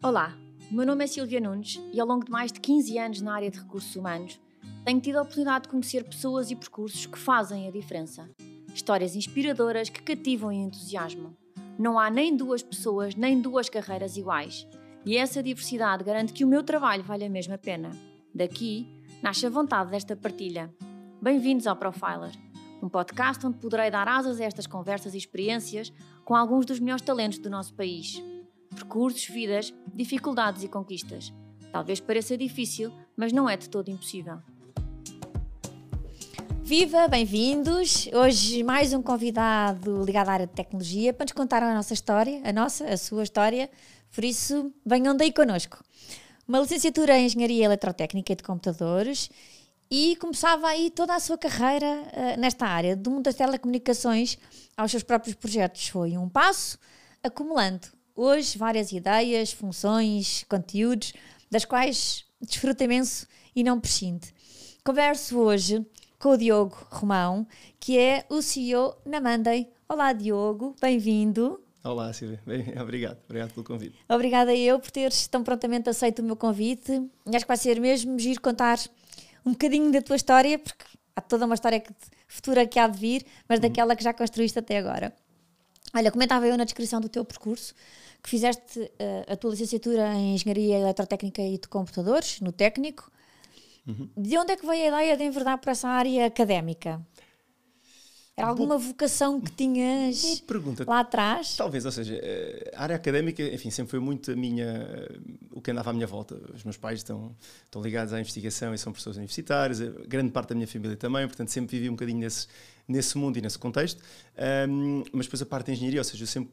Olá, meu nome é Silvia Nunes e ao longo de mais de 15 anos na área de recursos humanos, tenho tido a oportunidade de conhecer pessoas e percursos que fazem a diferença. Histórias inspiradoras que cativam e entusiasmam. Não há nem duas pessoas nem duas carreiras iguais. E essa diversidade garante que o meu trabalho vale a mesma pena. Daqui nasce a vontade desta partilha. Bem-vindos ao Profiler, um podcast onde poderei dar asas a estas conversas e experiências com alguns dos melhores talentos do nosso país. Percursos, vidas, dificuldades e conquistas. Talvez pareça difícil, mas não é de todo impossível. Viva, bem-vindos! Hoje mais um convidado ligado à área de tecnologia para nos contar a nossa história, a nossa, a sua história. Por isso, venham daí connosco. Uma licenciatura em Engenharia Eletrotécnica e de Computadores e começava aí toda a sua carreira uh, nesta área, do mundo das telecomunicações aos seus próprios projetos. Foi um passo acumulando hoje várias ideias, funções, conteúdos, das quais desfruta imenso e não prescinde. Converso hoje com o Diogo Romão, que é o CEO na Monday. Olá, Diogo, bem-vindo. Olá, Silvia. Bem, obrigado. Obrigado pelo convite. Obrigada eu por teres tão prontamente aceito o meu convite. Acho que vai ser mesmo giro contar um bocadinho da tua história, porque há toda uma história que, futura que há de vir, mas uhum. daquela que já construíste até agora. Olha, comentava eu na descrição do teu percurso que fizeste uh, a tua licenciatura em Engenharia Eletrotécnica e de Computadores, no técnico, Uhum. De onde é que veio a ideia de enverdar por essa área académica? Era alguma vocação que tinhas lá atrás? Talvez, ou seja, eh, a área académica, enfim, sempre foi muito a minha, o que andava à minha volta. Os meus pais estão, estão ligados à investigação e são professores universitários, grande parte da minha família também, portanto sempre vivi um bocadinho nesse, nesse mundo e nesse contexto. Um, mas depois a parte de engenharia, ou seja, eu sempre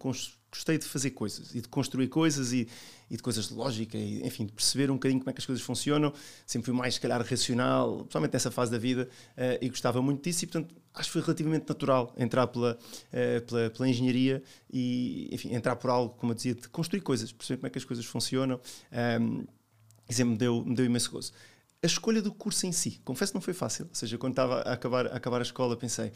gostei de fazer coisas e de construir coisas e, e, de coisas de lógica e, enfim, de perceber um bocadinho como é que as coisas funcionam. Sempre fui mais, se calhar, racional, principalmente nessa fase da vida, uh, e gostava muito disso e, portanto, acho que foi relativamente natural entrar pela, uh, pela, pela, engenharia e, enfim, entrar por algo, como eu dizia, de construir coisas, perceber como é que as coisas funcionam. Um, sempre me deu, me deu imenso gozo. A escolha do curso em si, confesso que não foi fácil, ou seja, quando estava a acabar, a acabar a escola pensei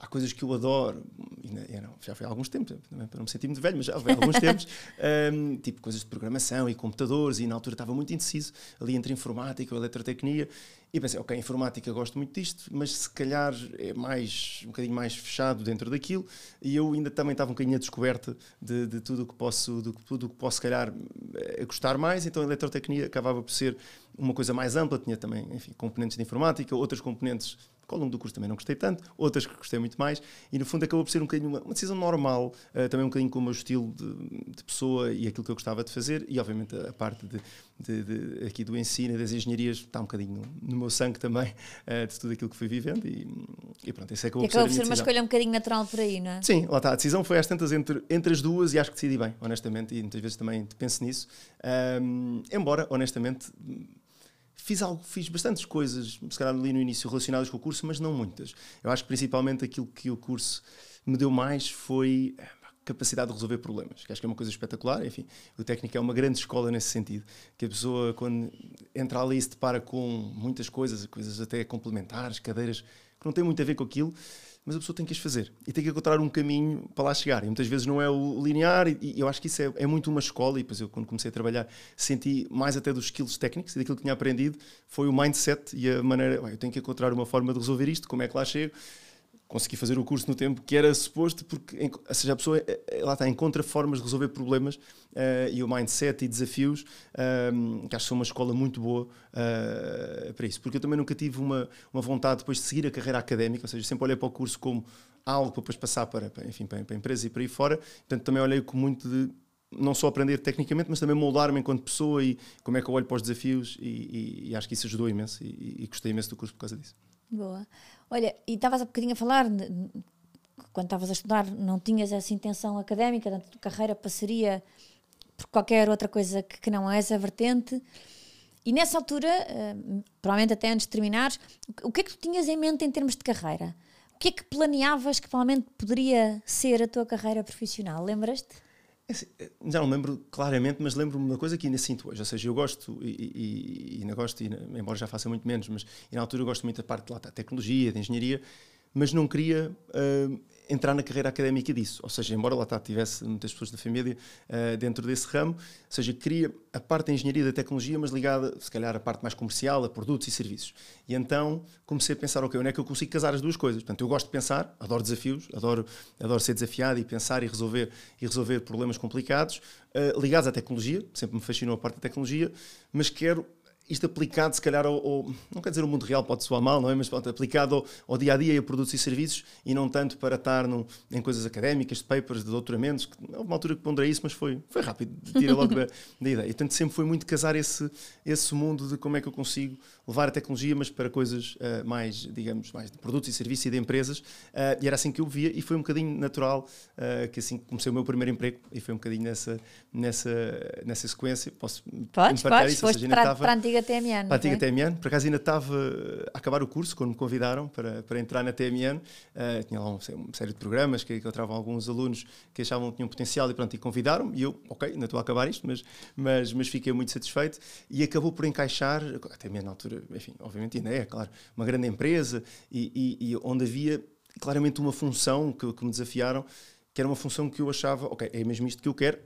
há coisas que eu adoro, e não, já foi há alguns tempos, também para não me sentir muito velho, mas já foi há alguns tempos, um, tipo coisas de programação e computadores, e na altura estava muito indeciso ali entre informática ou eletrotecnia, e pensei, ok, informática gosto muito disto, mas se calhar é mais, um bocadinho mais fechado dentro daquilo, e eu ainda também estava um bocadinho a descoberta de, de tudo o que posso, de tudo o que posso, se calhar, eh, gostar mais, então a eletrotecnia acabava por ser uma coisa mais ampla, tinha também, enfim, componentes de informática, outras componentes que ao longo do curso também não gostei tanto, outras que gostei muito mais, e no fundo acabou por ser um bocadinho uma, uma decisão normal, uh, também um bocadinho com o meu estilo de, de, pessoa e aquilo que eu gostava de fazer, e obviamente a, a parte de, de, de, aqui do ensino e das engenharias está um bocadinho no, no meu sangue também, uh, de tudo aquilo que fui vivendo, e, e pronto, isso é acabou, e acabou por ser, por ser uma escolha um bocadinho natural por aí, não é? Sim, lá está, a decisão foi às tantas entre, entre as duas e acho que decidi bem, honestamente, e muitas vezes também penso nisso, um, embora, honestamente, Fiz algo, fiz bastantes coisas, se calhar ali no início relacionadas com o curso, mas não muitas. Eu acho que principalmente aquilo que o curso me deu mais foi a capacidade de resolver problemas, que acho que é uma coisa espetacular. Enfim, o técnico é uma grande escola nesse sentido, que a pessoa quando entra ali se depara com muitas coisas, coisas até complementares, cadeiras que não têm muito a ver com aquilo, mas a pessoa tem que as fazer e tem que encontrar um caminho para lá chegar. E muitas vezes não é o linear, e, eu acho que isso é, é, muito uma escola. E depois eu, quando comecei a trabalhar, senti mais até dos skills técnicos e daquilo que tinha aprendido, foi o mindset e a maneira. eu tenho que encontrar uma forma de resolver isto, como é que lá chego consegui fazer o curso no tempo que era suposto, porque ou seja, a pessoa eh, eh, lá está, encontra formas de resolver problemas uh, e o mindset e desafios, um, que acho que são uma escola muito boa uh, para isso. Porque eu também nunca tive uma, uma vontade depois de seguir a carreira académica, ou seja, sempre olhei para o curso como algo para depois passar para, para, enfim, para, para a empresa e para aí fora. Portanto, também olhei com muito de não só aprender tecnicamente, mas também moldar-me enquanto pessoa e como é que eu olho para os desafios e, e, e acho que isso ajudou imenso e, e gostei imenso do curso por causa disso. Boa. Olha, e estavas há bocadinho a falar, quando estavas a estudar, não tinhas essa intenção académica, a tua carreira passaria por qualquer outra coisa que, que não é essa vertente. E nessa altura, uh, provavelmente até antes de terminares, o que é que tu tinhas em mente em termos de carreira? O que é que planeavas que provavelmente poderia ser a tua carreira profissional? Lembras-te? É assim, eh, já não lembro claramente, mas lembro-me de uma coisa que ainda sinto hoje. Ou seja, eu gosto, e, e, ainda gosto, e, embora já faça muito menos, mas na altura eu gosto muito da parte lá, da tecnologia, da engenharia, mas não queria uh, entrar na carreira académica disso. Ou seja, embora lá está, tivesse muitas pessoas da família uh, dentro desse ramo, ou seja, queria a parte da engenharia da tecnologia, mas ligada, se calhar, à parte mais comercial, a produtos e serviços. E então comecei a pensar, ok, onde é que eu consigo casar as duas coisas? Portanto, eu gosto de pensar, adoro desafios, adoro, adoro ser desafiado e pensar e resolver, e resolver problemas complicados, uh, ligados à tecnologia, sempre me fascinou a parte da tecnologia, mas quero isto aplicado, se calhar, ao, ao, não quer dizer o mundo real, pode soar mal, não é? Mas pronto, aplicado ao, ao, dia a dia e a produtos e serviços e não tanto para estar num, em coisas académicas, de papers, de doutoramentos. Que, houve uma altura que ponderei isso, mas foi, foi rápido, tira logo da, da ideia. E, portanto, sempre foi muito casar esse, esse mundo de como é que eu consigo levar a tecnologia, mas para coisas uh, mais, digamos, mais de produtos e serviços e de empresas. Uh, e era assim que eu via e foi um bocadinho natural uh, que assim comecei o meu primeiro emprego e foi um bocadinho nessa, nessa, nessa sequência. Posso podes, podes, isso, foste seja, para, estava, para a antiga TMN. Para a antiga TMN, por acaso ainda estava a acabar o curso quando me convidaram para, para entrar na TMN. tinha lá uma série de programas que, que eu travam alguns alunos que achavam que tinham potencial e pronto, e convidaram-me e eu, ok, ainda estou a acabar isto, mas, mas, mas fiquei muito satisfeito e acabou por encaixar, a TMN na altura enfim, obviamente ainda é, claro, uma grande empresa e, e, e onde havia claramente uma função que, que, me desafiaram, que era uma função que eu achava, ok, é mesmo isto que eu quero,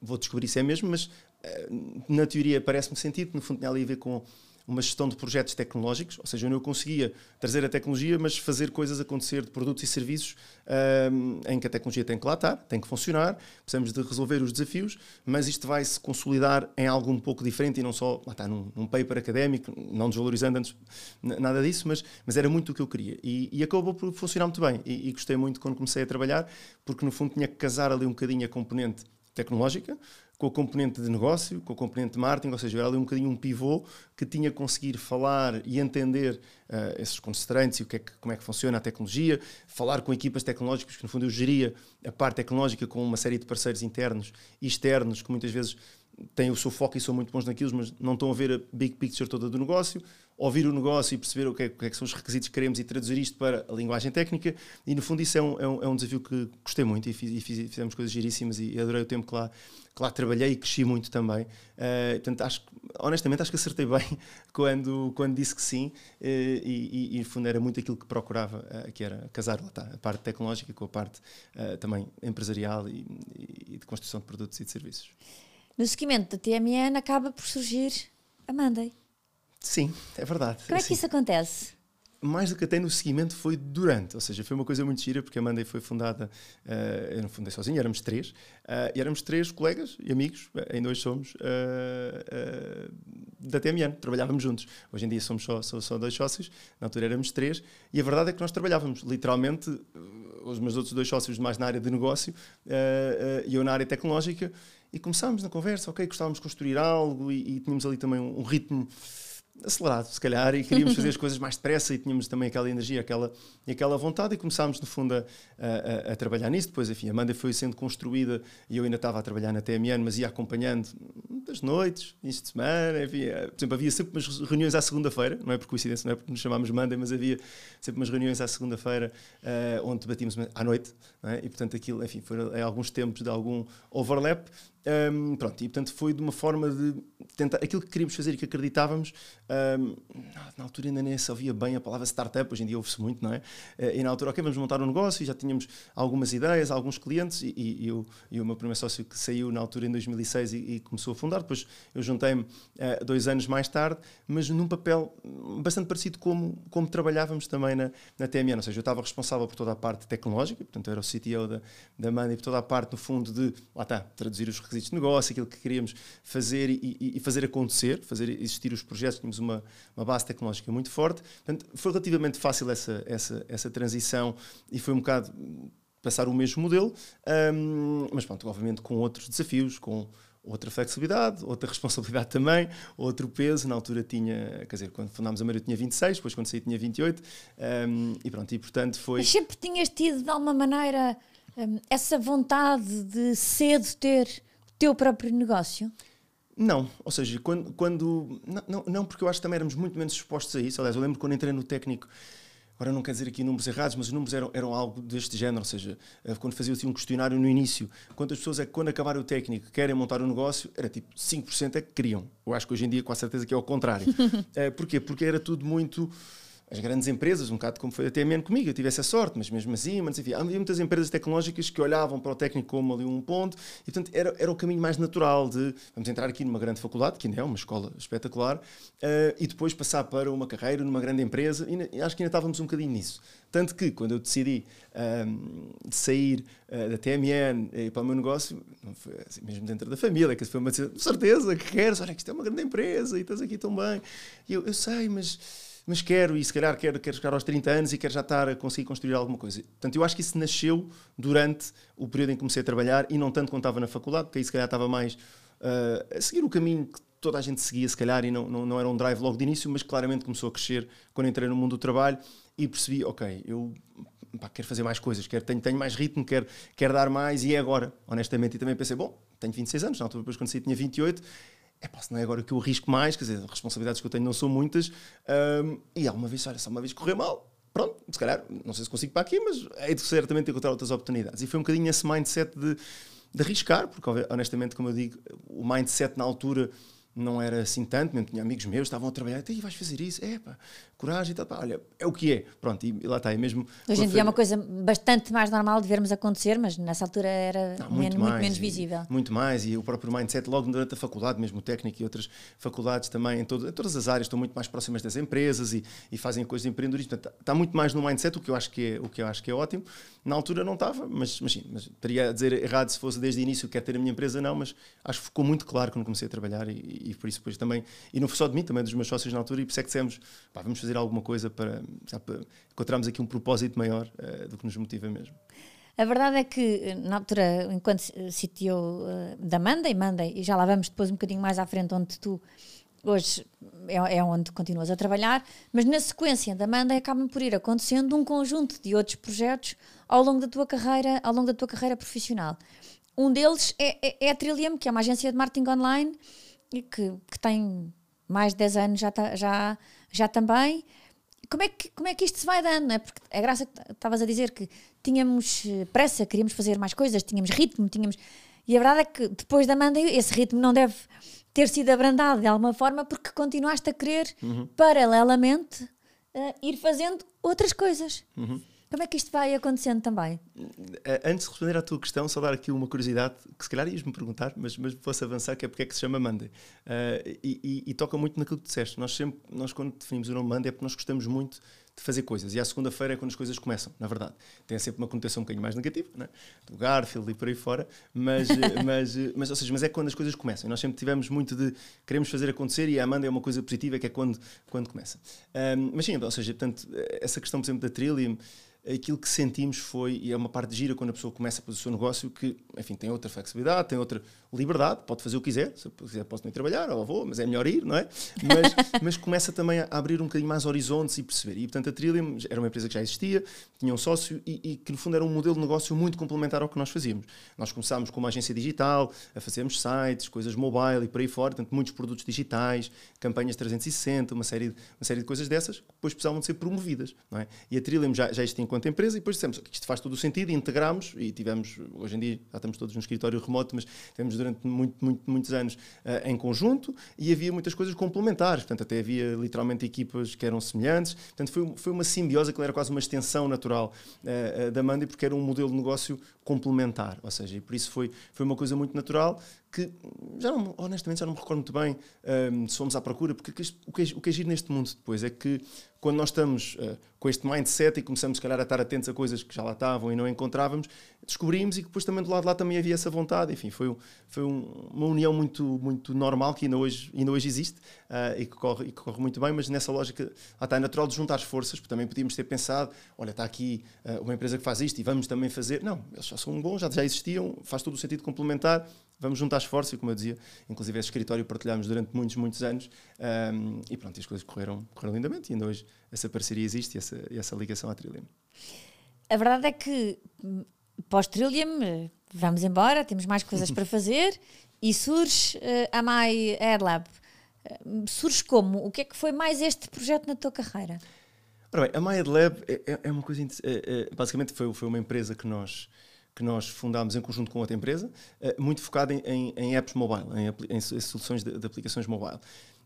vou descobrir se é mesmo, mas eh, na teoria parece-me sentido, no fundo tinha ali a ver com uma gestão de projetos tecnológicos, ou seja, eu não conseguia trazer a tecnologia, mas fazer coisas acontecer de produtos e serviços um, em que a tecnologia tem que lá estar, tem que funcionar, precisamos de resolver os desafios, mas isto vai se consolidar em algo um pouco diferente e não só lá está, num, num paper académico, não desvalorizando antes nada disso, mas, mas era muito o que eu queria. E, e acabou por funcionar muito bem. E, e gostei muito quando comecei a trabalhar, porque no fundo tinha que casar ali um bocadinho a componente tecnológica, com a componente de negócio, com a componente de marketing, ou seja, era ali um bocadinho um pivô que tinha que conseguir falar e entender uh, esses constraints e o que é que, como é que funciona a tecnologia, falar com equipas tecnológicas, que no fundo eu geria a parte tecnológica com uma série de parceiros internos e externos que muitas vezes têm o seu foco e são muito bons naquilo, mas não estão a ver a big picture toda do negócio ouvir o negócio e perceber o que, é, o que, é, que são os requisitos que queremos e traduzir isto para a linguagem técnica. E no fundo, isso é um, é um, é um desafio que gostei muito e, fiz, e fiz, fizemos coisas giríssimas e adorei o tempo que lá, que lá trabalhei e cresci muito também. Uh, portanto, acho, honestamente, acho que acertei bem quando, quando disse que sim. Uh, e, e, no fundo, era muito aquilo que procurava, uh, que era casar lá a parte tecnológica com a parte também empresarial e, e de construção de produtos e de serviços. No seguimento da TMN, acaba por surgir a Monday. Sim, é verdade. Como é que isso acontece? mais do que até no seguimento foi durante, ou seja, foi uma coisa muito gira porque a Monday foi fundada, uh, eu não fundei sozinho, éramos três, uh, e éramos três colegas e amigos, ainda hoje somos, uh, da TMN, trabalhávamos juntos. Hoje em dia somos só, só, só, dois sócios, na altura éramos três, e a verdade é que nós trabalhávamos, literalmente, os meus outros dois sócios mais na área de negócio e eu na área tecnológica, e começámos na conversa, ok, gostávamos de construir algo e, e tínhamos ali também um, um ritmo acelerado, se calhar, e queríamos fazer as coisas mais depressa e tínhamos também aquela energia, aquela, aquela vontade e começámos, no fundo, a, a, a, trabalhar nisso. Depois, enfim, a Amanda foi sendo construída e eu ainda estava a trabalhar na TMN, mas ia acompanhando das noites, início de semana, havia, por exemplo, havia sempre umas reuniões à segunda-feira, não é por coincidência, não é porque nos chamámos Monday, mas havia sempre umas reuniões à segunda-feira uh, onde debatíamos à noite, é? e portanto aquilo, enfim, foram alguns tempos de algum overlap, um, pronto, e portanto foi de uma forma de tentar aquilo que queríamos fazer e que acreditávamos. Um, na altura ainda nem se ouvia bem a palavra startup, hoje em dia ouve-se muito, não é? Eh, e na altura, ok, vamos montar um negócio e já tínhamos algumas ideias, alguns clientes. E, e, eu, e o meu primeiro sócio que saiu na altura em 2006 e, e começou a fundar, depois eu juntei-me uh, dois anos mais tarde, mas num papel bastante parecido como, como trabalhávamos também na, na TMN. Ou seja, eu estava responsável por toda a parte tecnológica, portanto, eu era o CTO da, da Money, por toda a parte, no fundo, de lá está, traduzir os requisitos de negócio, aquilo que queríamos fazer e, e, fazer acontecer, fazer existir os projetos, tínhamos uma, uma base tecnológica muito forte. Portanto, foi relativamente fácil essa, essa, essa transição e foi um bocado passar o mesmo modelo, um, mas pronto, obviamente com outros desafios, com outra flexibilidade, outra responsabilidade também, outro peso. Na altura tinha, quer dizer, quando fundámos a Maria tinha 26, depois quando saí tinha 28, um, e pronto, e portanto foi. Mas sempre tinhas tido de alguma maneira um, essa vontade de cedo ter teu próprio negócio? Não, ou seja, quando. quando não, não, não, porque eu acho que também éramos muito menos expostos a isso. Aliás, eu lembro quando entrei no técnico. Agora não quero dizer aqui números errados, mas os números eram, eram algo deste género, ou seja, eh, quando fazia assim, um questionário no início, quantas pessoas é que quando acabar o técnico querem montar um negócio, era tipo 5% é que queriam. Eu acho que hoje em dia com a certeza que é o contrário. é, porquê? Porque era tudo muito as grandes empresas, um bocado como foi a TMN comigo, eu tive essa sorte, mas mesmo assim, mas enfim, havia muitas empresas tecnológicas que olhavam para o técnico como ali um ponto, e portanto era, era o caminho mais natural de vamos entrar aqui numa grande faculdade, que ainda é uma escola espetacular, uh, e depois passar para uma carreira numa grande empresa, e, e acho que ainda estávamos um bocadinho nisso. Tanto que quando eu decidi um, de sair uh, da TMN e para o meu negócio, não foi assim, mesmo dentro da família, que foi uma certeza que queres, olha que isto é uma grande empresa e estás aqui tão bem. E eu, eu sei, mas mas quero, e se calhar quero, quero chegar aos 30 anos e quero já estar a conseguir construir alguma coisa. Portanto, eu acho que isso nasceu durante o período em que comecei a trabalhar e não tanto quando estava na faculdade, porque aí se calhar estava mais uh, a seguir o caminho que toda a gente seguia, se calhar, e não, não, não era um drive logo de início, mas claramente começou a crescer quando entrei no mundo do trabalho e percebi, ok, eu pá, quero fazer mais coisas, quero, tenho, tenho mais ritmo, quero, quero dar mais e é agora, honestamente. E também pensei, bom, tenho 26 anos, na altura depois quando saí tinha 28, é pá, se não é agora que eu arrisco mais, quer dizer, as responsabilidades que eu tenho não são muitas, um, e alguma vez, olha, só uma vez correr mal, pronto, se calhar, não sei se consigo para aqui, mas é de certamente encontrar outras oportunidades. E foi um bocadinho esse mindset de, de arriscar, porque honestamente, como eu digo, o mindset na altura não era assim tanto, mesmo tinha amigos meus, estavam a trabalhar, e vais fazer isso, é pá, coragem e tal, pá, olha, é o que é, pronto, e lá está, é mesmo... Hoje em dia é uma coisa bastante mais normal de vermos acontecer, mas nessa altura era não, muito, menos, mais, muito menos visível. muito mais, e o próprio mindset logo durante a faculdade, mesmo o técnico e outras faculdades também, em, todo, em todas as áreas, estão muito mais próximas das empresas e, e fazem coisas de empreendedorismo, portanto, está, muito mais no mindset, o que eu acho que é, o que eu acho que é ótimo, na altura não estava, mas, mas sim, mas estaria a dizer errado se fosse desde o início quer ter a minha empresa, não, mas acho que ficou muito claro quando comecei a trabalhar e, e por isso depois também, e não foi só de mim, também dos meus sócios na altura, e por isso é que dissemos, pá, vamos fazer alguma coisa para para, encontrarmos aqui um propósito maior uh, do que nos motiva mesmo. A verdade é que, na altura, enquanto CTO uh, eh, da Monday, Monday, e já lá vamos depois um bocadinho mais à frente, onde tu hoje é, é, onde continuas a trabalhar, mas na sequência da Monday acabam por ir acontecendo um conjunto de outros projetos ao longo da tua carreira, ao longo da tua carreira profissional. Um deles é, é, é a Trillium, que é uma agência de marketing online que, que tem mais de 10 anos já, já, já também como é, que, como é que isto se vai dando? Não é? Porque a graça que estavas a dizer que tínhamos eh, pressa, queríamos fazer mais coisas, tínhamos ritmo, tínhamos. E a verdade é que depois da Amanda, esse ritmo não deve ter sido abrandado de alguma forma porque continuaste a querer, uhum. paralelamente, uh, ir fazendo outras coisas. Uhum. Como é que isto vai acontecendo também? Eh, antes de responder à tua questão, só dar aqui uma curiosidade, que se calhar ias-me perguntar, mas, mas posso avançar, que é porque é que se chama Monday. Uh, e, e, e, toca muito naquilo que disseste. Nós sempre, nós quando definimos o nome Monday é porque nós gostamos muito de fazer coisas. E a segunda-feira é quando as coisas começam, na verdade. Tem sempre uma conotação um bocadinho mais negativa, né? do Garfield e por aí fora, mas, mas, mas, ou seja, mas é quando as coisas começam. Nós sempre tivemos muito de queremos fazer acontecer e a Amanda é uma coisa positiva, que é quando, quando começa. Um, mas sim, ou seja, portanto, essa questão, por exemplo, da Trillium aquilo que sentimos foi, e é uma parte gira quando a pessoa começa a fazer o seu negócio, que, enfim, tem outra flexibilidade, tem outra liberdade, pode fazer o que quiser, se quiser posso nem trabalhar, ou vou, mas é melhor ir, não é? Mas, mas começa também a abrir um bocadinho mais horizontes e perceber. E, portanto, a Trillium era uma empresa que já existia, tinha um sócio e, e, que, no fundo, era um modelo de negócio muito complementar ao que nós fazíamos. Nós começámos com uma agência digital, a fazermos sites, coisas mobile e por aí fora, portanto, muitos produtos digitais, campanhas 360, uma série, uma série de coisas dessas, que depois precisavam de ser promovidas, não é? E a Trillium já, já existia enquanto empresa e depois dissemos que isto faz todo o sentido integramos e tivemos, hoje em dia já estamos todos no escritório remoto, mas tivemos durante muito, muito, muitos anos uh, em conjunto e havia muitas coisas complementares, portanto até havia literalmente equipas que eram semelhantes, portanto foi, foi uma simbiose que era quase uma extensão natural uh, uh, da Mandy porque era um modelo de negócio complementar, ou seja, e por isso foi, foi uma coisa muito natural que já não, honestamente já não me recordo muito bem um, se fomos à procura, porque o que, é, o que é giro neste mundo depois é que quando nós estamos uh, com este mindset e começamos, se calhar, a estar atentos a coisas que já lá estavam e não encontrávamos, descobrimos e que depois também do lado de lá também havia essa vontade. Enfim, foi, foi um, uma união muito, muito normal que ainda hoje, ainda hoje existe uh, e, que corre, e que corre muito bem, mas nessa lógica lá está, é natural de juntar as forças, porque também podíamos ter pensado: olha, está aqui uh, uma empresa que faz isto e vamos também fazer. Não, eles já são bons, já, já existiam, faz todo o sentido complementar vamos juntar esforços e, como eu dizia, inclusive esse escritório partilhámos durante muitos, muitos anos um, e pronto, as coisas correram, correram lindamente e ainda hoje essa parceria existe e essa, e essa ligação à Trillium. A verdade é que pós-Trillium vamos embora, temos mais coisas para fazer e surge uh, a My AirLab. Uh, surge como? O que é que foi mais este projeto na tua carreira? Ora bem, a My AirLab é, é, é uma coisa... É, é, basicamente foi, foi uma empresa que nós que nós fundámos em conjunto com outra empresa, uh, muito focado em, em, apps mobile, em, em soluções de, de, aplicações mobile.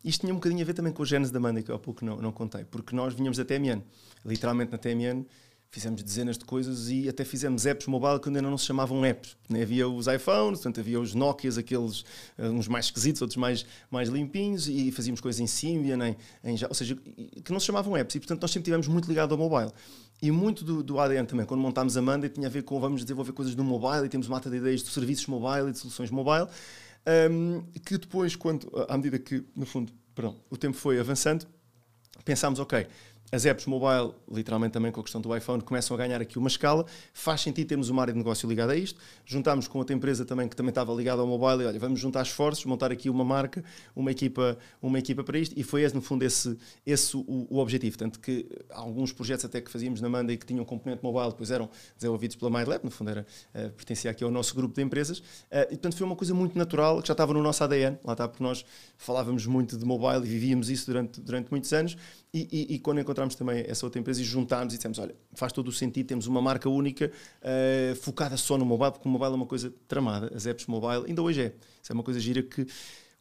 Isto tinha um bocadinho a ver também com a gênese da banda, que eu há pouco não, não contei, porque nós vinhamos da TMN. Literalmente na TMN fizemos dezenas de coisas e até fizemos apps mobile que ainda não se chamavam apps. Nem havia os iPhones, portanto havia os Nokias, aqueles uh, uns mais esquisitos, outros mais, mais limpinhos, e fazíamos coisas em Symbian, em, em, ou seja, que não se chamavam apps. E portanto nós sempre estivemos muito ligados ao mobile. E muito do, do ADN também, quando montámos a Manda, tinha a ver com vamos desenvolver coisas no mobile e temos uma mata de ideias de serviços mobile e de soluções mobile, um, que depois, quando, à medida que, no fundo, perdão, o tempo foi avançando, pensámos, ok, as apps mobile, literalmente também com a questão do iPhone, começam a ganhar aqui uma escala. Faz sentido termos uma área de negócio ligada a isto. Juntámos com outra empresa também que também estava ligada ao mobile e olha, vamos juntar esforços, montar aqui uma marca, uma equipa, uma equipa para isto. E foi esse, no fundo, esse, esse o, o objetivo. Tanto que alguns projetos até que fazíamos na Manda e que tinham componente mobile, depois eram desenvolvidos pela MyLab, no fundo era, uh, pertencia aqui ao nosso grupo de empresas. Uh, e portanto foi uma coisa muito natural, que já estava no nosso ADN, lá está, porque nós falávamos muito de mobile e vivíamos isso durante, durante muitos anos. E, e, e, quando encontramos também essa outra empresa e juntámos e dissemos, olha, faz todo o sentido, temos uma marca única uh, focada só no mobile, porque o mobile é uma coisa tramada, as apps mobile, ainda hoje é. Isso é uma coisa gira que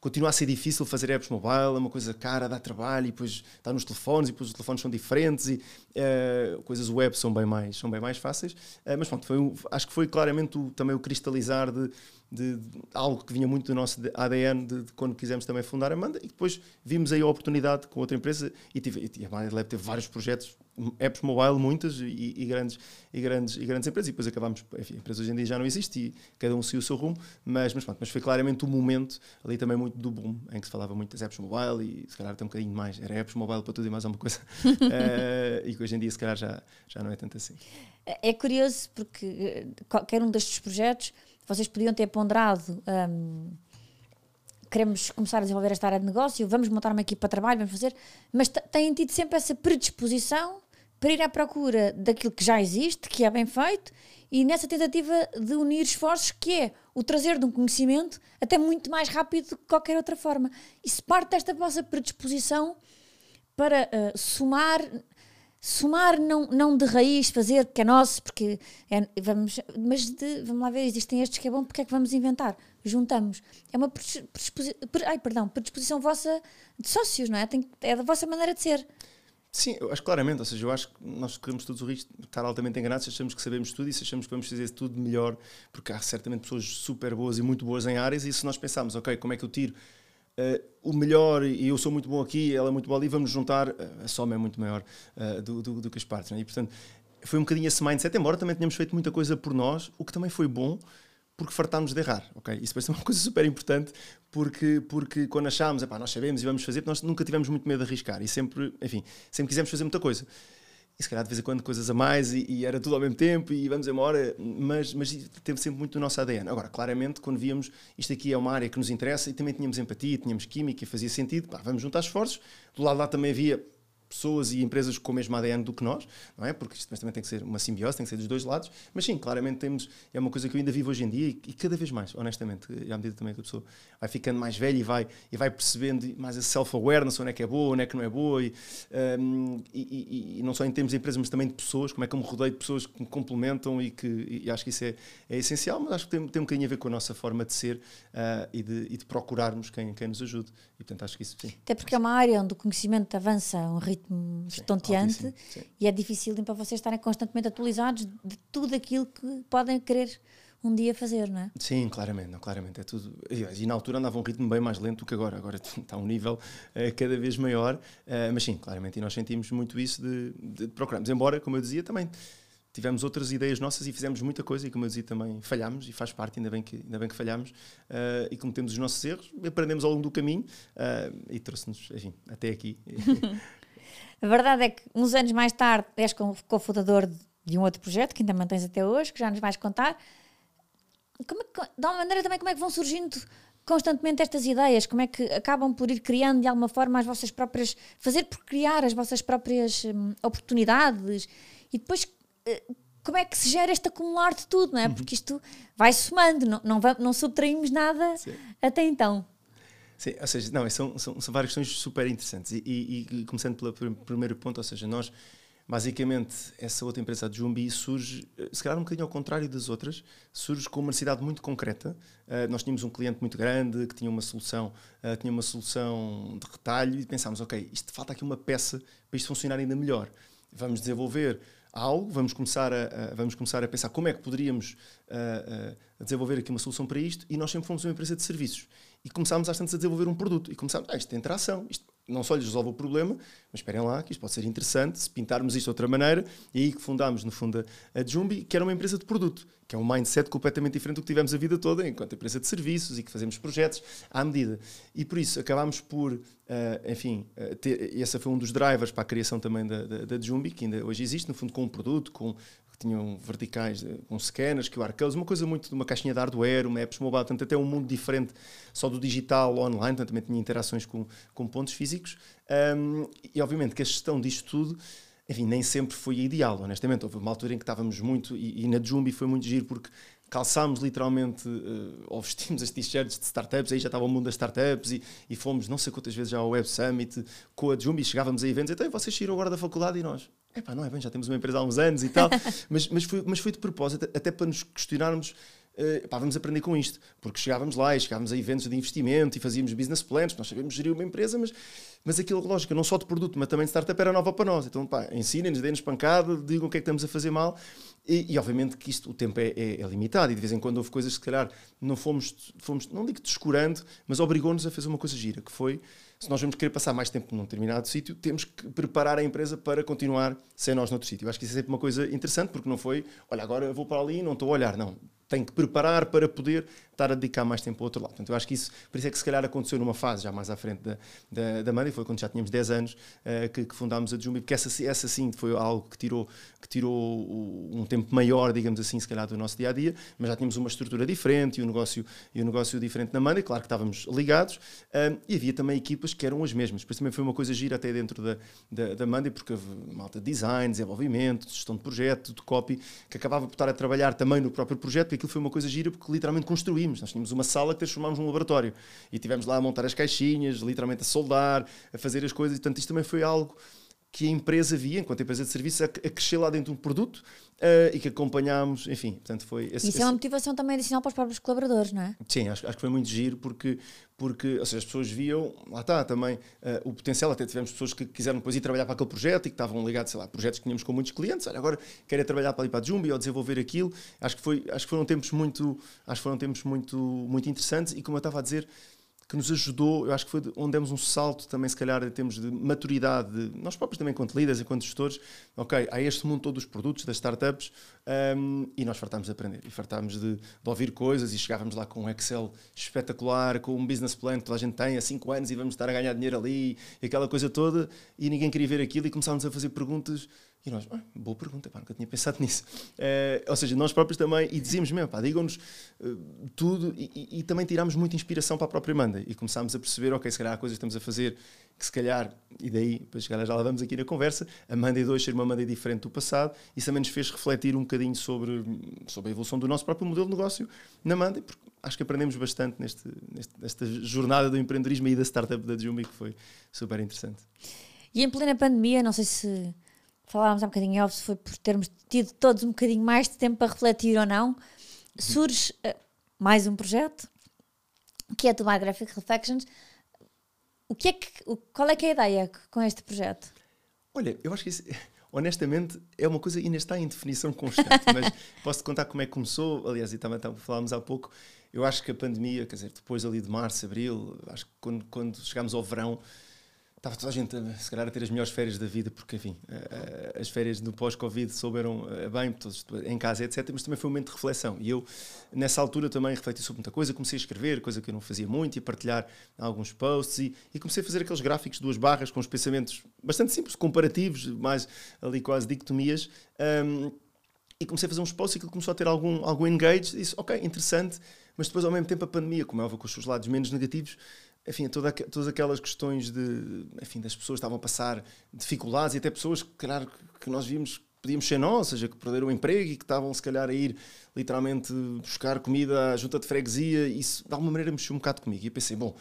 continua a ser difícil fazer apps mobile, é uma coisa cara, dá trabalho, e depois está nos telefones, e depois os telefones são diferentes, e uh, coisas web são bem mais, são bem mais fáceis. Uh, mas pronto, foi, acho que foi claramente o, também o cristalizar de, de, de, algo que vinha muito do nosso ADN de, de, quando quisemos também fundar a Manda, e depois vimos aí a oportunidade com outra empresa, e, tive, e a Manda teve vários projetos apps mobile muitas e, e, grandes, e, grandes, e grandes empresas. E depois acabámos, enfim, a empresa hoje em dia já não existe e cada um seguiu o seu rumo, mas, mas, pronto, mas foi claramente o momento ali também muito do boom, em que se falava muito das apps mobile e se calhar até um bocadinho mais. Era apps mobile para tudo e mais alguma coisa. uh, e que hoje em dia se calhar já, já não é tanto assim. É curioso porque eh, qualquer um destes projetos vocês podiam ter ponderado. Um, queremos começar a desenvolver esta área de negócio, vamos montar uma equipa de trabalho, vamos fazer, mas têm tido sempre essa predisposição para ir à procura daquilo que já existe, que é bem feito, e nessa tentativa de unir esforços, que é o trazer de um conhecimento até muito mais rápido do que qualquer outra forma. Isso parte desta vossa predisposição para uh, somar somar não, não de raiz, fazer porque é nosso, porque é, vamos, mas de, vamos lá ver, existem estes que é bom, porque é que vamos inventar? Juntamos. É uma predisposição, ai, perdão, predisposição vossa de sócios, não é? Tem, é da vossa maneira de ser. Sim, eu acho claramente, ou seja, eu acho que nós queremos todos o risco de estar altamente enganados, achamos que sabemos tudo e achamos que vamos fazer tudo melhor, porque há certamente pessoas super boas e muito boas em áreas, e se nós pensarmos, ok, como é que eu tiro Uh, o melhor e eu sou muito bom aqui, ela é muito boa ali, vamos juntar, uh, a soma é muito maior uh, do, do, do, que as partes. Né? E portanto, foi um bocadinho esse mindset, embora também tenhamos feito muita coisa por nós, o que também foi bom, porque fartámos de errar, ok? Isso ser uma coisa super importante, porque, porque quando achámos, nós sabemos e vamos fazer, nós nunca tivemos muito medo de arriscar e sempre, enfim, sempre quisemos fazer muita coisa e se calhar de vez em quando coisas a mais e, e, era tudo ao mesmo tempo e vamos embora, mas, mas teve sempre muito o nosso ADN. Agora, claramente, quando víamos isto aqui é uma área que nos interessa e também tínhamos empatia, tínhamos química e fazia sentido, pá, vamos juntar esforços. Do lado lá também havia pessoas e empresas com o mesmo ADN do que nós, não é? Porque isto também tem que ser uma simbiose, tem que ser dos dois lados. Mas sim, claramente temos, é uma coisa que eu ainda vivo hoje em dia e, e cada vez mais, honestamente, à medida também que a pessoa vai ficando mais velha e vai, e vai percebendo mais esse self-awareness, onde é que é boa, onde é que não é boa, e, um, e, e, não só em termos de empresas, mas também de pessoas, como é que eu me rodeio de pessoas que me complementam e que e acho que isso é, é essencial, mas acho que tem, tem um bocadinho a ver com a nossa forma de ser uh, e, de, e de procurarmos quem, quem nos ajude. E portanto acho que isso sim. Até porque é uma área onde o conhecimento avança a um ritmo estonteante e é difícil para vocês estarem constantemente atualizados de tudo aquilo que podem querer um dia fazer, não é? Sim, claramente, não, claramente. É tudo. E na altura andava um ritmo bem mais lento do que agora. Agora está um nível uh, cada vez maior. Uh, mas sim, claramente. E nós sentimos muito isso de, de procurarmos. Embora, como eu dizia, também tivemos outras ideias nossas e fizemos muita coisa e como eu dizia também falhámos e faz parte ainda bem que ainda bem que falhámos uh, e cometemos os nossos erros aprendemos ao longo do caminho uh, e trouxe-nos enfim até aqui a verdade é que uns anos mais tarde és cofundador de um outro projeto que ainda mantens até hoje que já nos vais contar como é que, de alguma maneira também como é que vão surgindo constantemente estas ideias, como é que acabam por ir criando de alguma forma as vossas próprias, fazer por criar as vossas próprias hum, oportunidades e depois como é que se gera este acumular de tudo, não é? Uhum. Porque isto vai somando, não, não, não subtraímos nada Sim. até então. Sim, ou seja, não, são, são, são várias questões super interessantes. E, e, e começando pelo primeiro ponto, ou seja, nós basicamente, essa outra empresa, a Jumbi, surge, eh, se calhar um bocadinho ao contrário das outras, surge com uma necessidade muito concreta. Uh, nós tínhamos um cliente muito grande que tinha uma solução, uh, tinha uma solução de retalho e pensámos, ok, isto falta aqui uma peça para isto funcionar ainda melhor. Vamos desenvolver algo, vamos começar a, a, vamos começar a pensar como é que poderíamos uh, uh, desenvolver aqui uma solução para isto e nós sempre fomos uma empresa de serviços e começámos às tantas a desenvolver um produto e começámos, ah, isto tem interação, isto não só lhes resolve o problema, mas esperem lá, que isto pode ser interessante se pintarmos isto de outra maneira. E aí que fundámos, no fundo, a Jumbi, que era uma empresa de produto, que é um mindset completamente diferente do que tivemos a vida toda enquanto empresa de serviços e que fazemos projetos à medida. E por isso acabámos por, uh, enfim, uh, ter, esse foi um dos drivers para a criação também da, da, da Jumbi, que ainda hoje existe, no fundo, com um produto, com que tinham verticais eh, com scanners, QR codes, uma coisa muito de uma caixinha de hardware, uma apps mobile, portanto até um mundo diferente só do digital online, portanto também tinha interações com, com pontos físicos um, e obviamente que a gestão disto tudo enfim, nem sempre foi ideal, honestamente. Houve uma altura em que estávamos muito, e, e na Jumbi foi muito giro, porque calçámos literalmente, uh, ou vestimos as t-shirts de startups, aí já estava o mundo das startups, e, e, fomos não sei quantas vezes já ao Web Summit com a Jumbi, chegávamos a eventos, então vocês saíram agora da faculdade e nós, epá, não é bem, já temos uma empresa há uns anos e tal, mas, mas, foi, mas foi de propósito, até para nos questionarmos Uh, pá, vamos aprender com isto, porque chegávamos lá e chegávamos a eventos de investimento e fazíamos business plans, nós sabemos gerir uma empresa, mas, mas aquilo, lógico, não só de produto, mas também de startup era nova para nós. Então, pá, ensinem-nos, deem-nos pancada, digam o que é que estamos a fazer mal. E, e obviamente que isto, o tempo é, é, é, limitado e de vez em quando houve coisas que, se calhar, não fomos, fomos não digo descurando, mas obrigou-nos a fazer uma coisa gira, que foi se nós vamos querer passar mais tempo num determinado sítio, temos que preparar a empresa para continuar sem nós noutro sítio. Eu acho que isso é sempre uma coisa interessante, porque não foi, olha, agora vou para ali e não estou a olhar. Não, tenho que preparar para poder estar a dedicar mais tempo ao outro lado. Portanto, eu acho que isso, por isso é que se calhar aconteceu numa fase já mais à frente da, da, da Manda, foi quando já tínhamos 10 anos uh, que, que, fundámos a Jumbi, porque essa, essa sim foi algo que tirou, que tirou um tempo maior, digamos assim, se calhar do nosso dia a dia, mas já tínhamos uma estrutura diferente e um negócio, e um negócio diferente na Manda, e claro que estávamos ligados, uh, e havia também equipas que eram as mesmas. Por isso também foi uma coisa gira até dentro da, da, da Manda, porque houve malta de design, desenvolvimento, gestão de projeto, de copy, que acabava por estar a trabalhar também no próprio projeto, porque aquilo foi uma coisa gira, porque literalmente construímos. Nós tínhamos uma sala que transformámos num laboratório e tivemos lá a montar as caixinhas, literalmente a soldar, a fazer as coisas. E, portanto, isto também foi algo que a empresa via, enquanto empresa de serviços, a, a crescer lá dentro de um produto uh, e que acompanhámos, enfim, portanto foi... Esse, Isso esse... é uma motivação também adicional para os próprios colaboradores, não é? Sim, acho, acho que foi muito giro porque, porque ou seja, as pessoas viam, lá está também, uh, o potencial, até tivemos pessoas que quiseram depois ir trabalhar para aquele projeto e que estavam ligados, sei lá, projetos que tínhamos com muitos clientes, olha, agora querem trabalhar para ali para a Jumbi ou desenvolver aquilo, acho que, foi, acho que foram tempos muito, acho que foram tempos muito, muito interessantes e como eu estava a dizer, que nos ajudou, eu acho que foi onde demos um salto também, se calhar, em termos de maturidade, de, nós próprios também, enquanto líderes, enquanto gestores, ok, há este mundo todo dos produtos, das startups, um, e nós fartámos de aprender, e fartámos de, de, ouvir coisas, e chegávamos lá com um Excel espetacular, com um business plan que toda a gente tem há 5 anos, e vamos estar a ganhar dinheiro ali, e aquela coisa toda, e ninguém queria ver aquilo, e começámos a fazer perguntas e nós, ah, boa pergunta, pá, nunca tinha pensado nisso. Uh, ou seja, nós próprios também, e dizíamos mesmo, pá, digam-nos uh, tudo, e, e, e, também tirámos muita inspiração para a própria Manda, e começámos a perceber, ok, se calhar há coisas que estamos a fazer que se calhar, e daí, depois calhar já lá vamos aqui na conversa, a Manda 2 ser uma Manda diferente do passado, isso também nos fez refletir um bocadinho sobre, sobre a evolução do nosso próprio modelo de negócio na Manda, porque acho que aprendemos bastante neste, neste, nesta jornada do empreendedorismo e da startup da Jumbi, que foi super interessante. E em plena pandemia, não sei se falávamos há um bocadinho se foi por termos tido todos um bocadinho mais de tempo para refletir ou não, surge uh, mais um projeto, que é a Tomar Graphic Reflections. O que é que, o, qual é que é a ideia com este projeto? Olha, eu acho que isso, honestamente, é uma coisa que ainda está em definição constante, mas posso-te contar como é que começou. Aliás, e também falámos há pouco, eu acho que a pandemia, quer dizer, depois ali de março, abril, acho que quando, quando chegámos ao verão, estava toda a gente, se calhar, a ter as melhores férias da vida, porque, enfim, as férias do pós-Covid souberam eh, bem, todos em casa, etc. Mas também foi um momento de reflexão. E eu, nessa altura, também refleti sobre muita coisa. Comecei a escrever, coisa que eu não fazia muito, e a partilhar alguns posts. E, e comecei a fazer aqueles gráficos, duas barras, com os pensamentos bastante simples, comparativos, mais ali quase dicotomias. Um, e comecei a fazer uns posts e aquilo começou a ter algum, algum engage. E disse, ok, interessante. Mas depois, ao mesmo tempo, a pandemia, como é óbvio, com os seus lados menos negativos, enfim, toda, todas aquelas questões de, enfim, das pessoas estavam a passar dificuldades e até pessoas que, que nós vimos podíamos ser nós, ou seja, que perderam o emprego e que estavam se calhar a ir literalmente buscar comida à junta de freguesia, isso de alguma maneira mexeu um bocado comigo. E pensei, bom,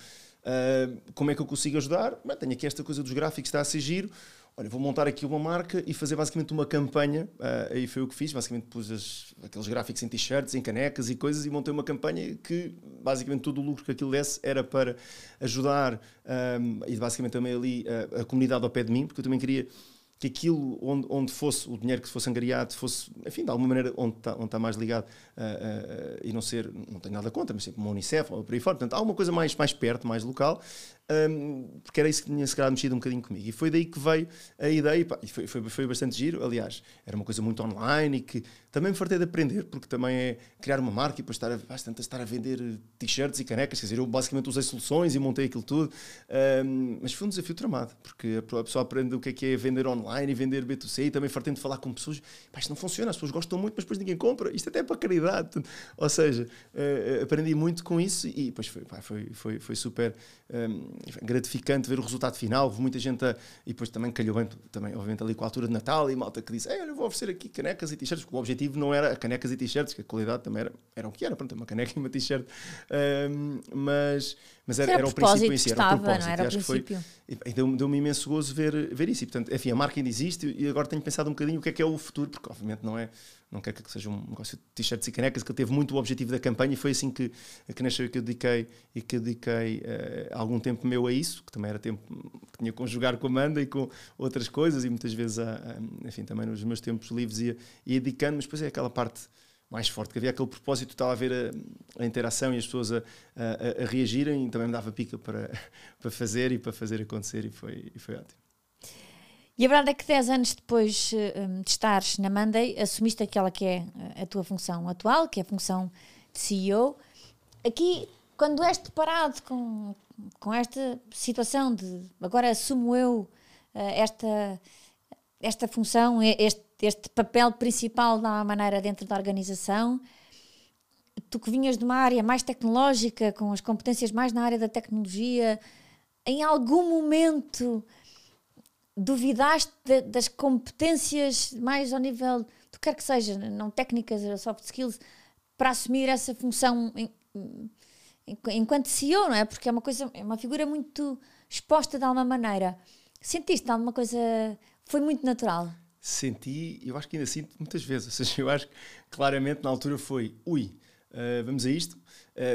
uh, como é que eu consigo ajudar? Bem, tenho aqui esta coisa dos gráficos, está a ser giro, olha, vou montar aqui uma marca e fazer basicamente uma campanha. Uh, e foi o que fiz. Basicamente pus as, aqueles gráficos em t-shirts, em canecas e coisas e montei uma campanha que basicamente todo o lucro que aquilo desse era para ajudar um, e basicamente também ali a, a comunidade ao pé de mim, porque eu também queria que aquilo onde, onde fosse o dinheiro que fosse angariado fosse, enfim, de alguma maneira onde está, onde está mais ligado uh, uh, e não ser, não tenho nada contra, mas sempre uma Unicef ou por aí fora, portanto, alguma coisa mais, mais perto, mais local, um, porque era isso que tinha se calhar mexido um bocadinho comigo. E foi daí que veio a ideia, pá, e foi, foi, foi bastante giro. Aliás, era uma coisa muito online e que também me fartei de aprender, porque também é criar uma marca e depois estar a, bastante estar a vender t-shirts e canecas. Quer dizer, eu basicamente usei soluções e montei aquilo tudo, um, mas foi um desafio tramado, porque a pessoa aprende o que é que é vender online e vender B2C e também fartei de falar com pessoas. Pá, isto não funciona, as pessoas gostam muito, mas depois ninguém compra. Isto até é para caridade. Ou seja, uh, aprendi muito com isso e depois foi, pá, foi, foi, foi super um, gratificante ver o resultado final. Houve muita gente a, e depois também calhou bem, também, obviamente, ali com a altura de Natal e malta que disse: Ei, olha, eu vou oferecer aqui canecas e t-shirts, porque o objetivo não era canecas e t-shirts, que a qualidade também era, era o que era, pronto, uma caneca e uma t-shirt. Um, mas, mas era, era, era o princípio em si, era o propósito. Era o princípio. Foi, e deu-me deu imenso gozo ver, ver isso. E, portanto, enfim, a marca ainda existe e agora tenho pensado um bocadinho o que é que é o futuro, porque obviamente não é não quero que seja um negócio de t-shirts e canecas, que teve muito o objetivo da campanha e foi assim que, que nasceu e que eu dediquei, e que dediquei uh, algum tempo meu a isso, que também era tempo que tinha que conjugar com a Amanda e com outras coisas e muitas vezes, a, a, enfim, também nos meus tempos livres ia, ia dedicando, mas depois é aquela parte mais forte, que havia aquele propósito, estava a ver a, a interação e as pessoas a, a, a, reagirem e também me dava pica para, para fazer e para fazer acontecer e foi, e foi ótimo. E a verdade é que 10 anos depois eh, de estares na Monday, assumiste aquela que é eh, a tua função atual, que é a função de CEO. Aqui, quando és deparado com, com esta situação de agora assumo eu eh, esta, esta função, este, este papel principal da maneira dentro da organização, tu que vinhas de uma área mais tecnológica, com as competências mais na área da tecnologia, em algum momento duvidaste de, das competências mais ao nível do que quer que seja, não técnicas, soft skills, para assumir essa função em, em, enquanto CEO, não é? Porque é uma coisa, é uma figura muito exposta de alguma maneira. Sentiste alguma coisa? Foi muito natural? Senti, eu acho que ainda sinto muitas vezes. Ou seja, eu acho que claramente na altura foi, ui, uh, vamos a isto,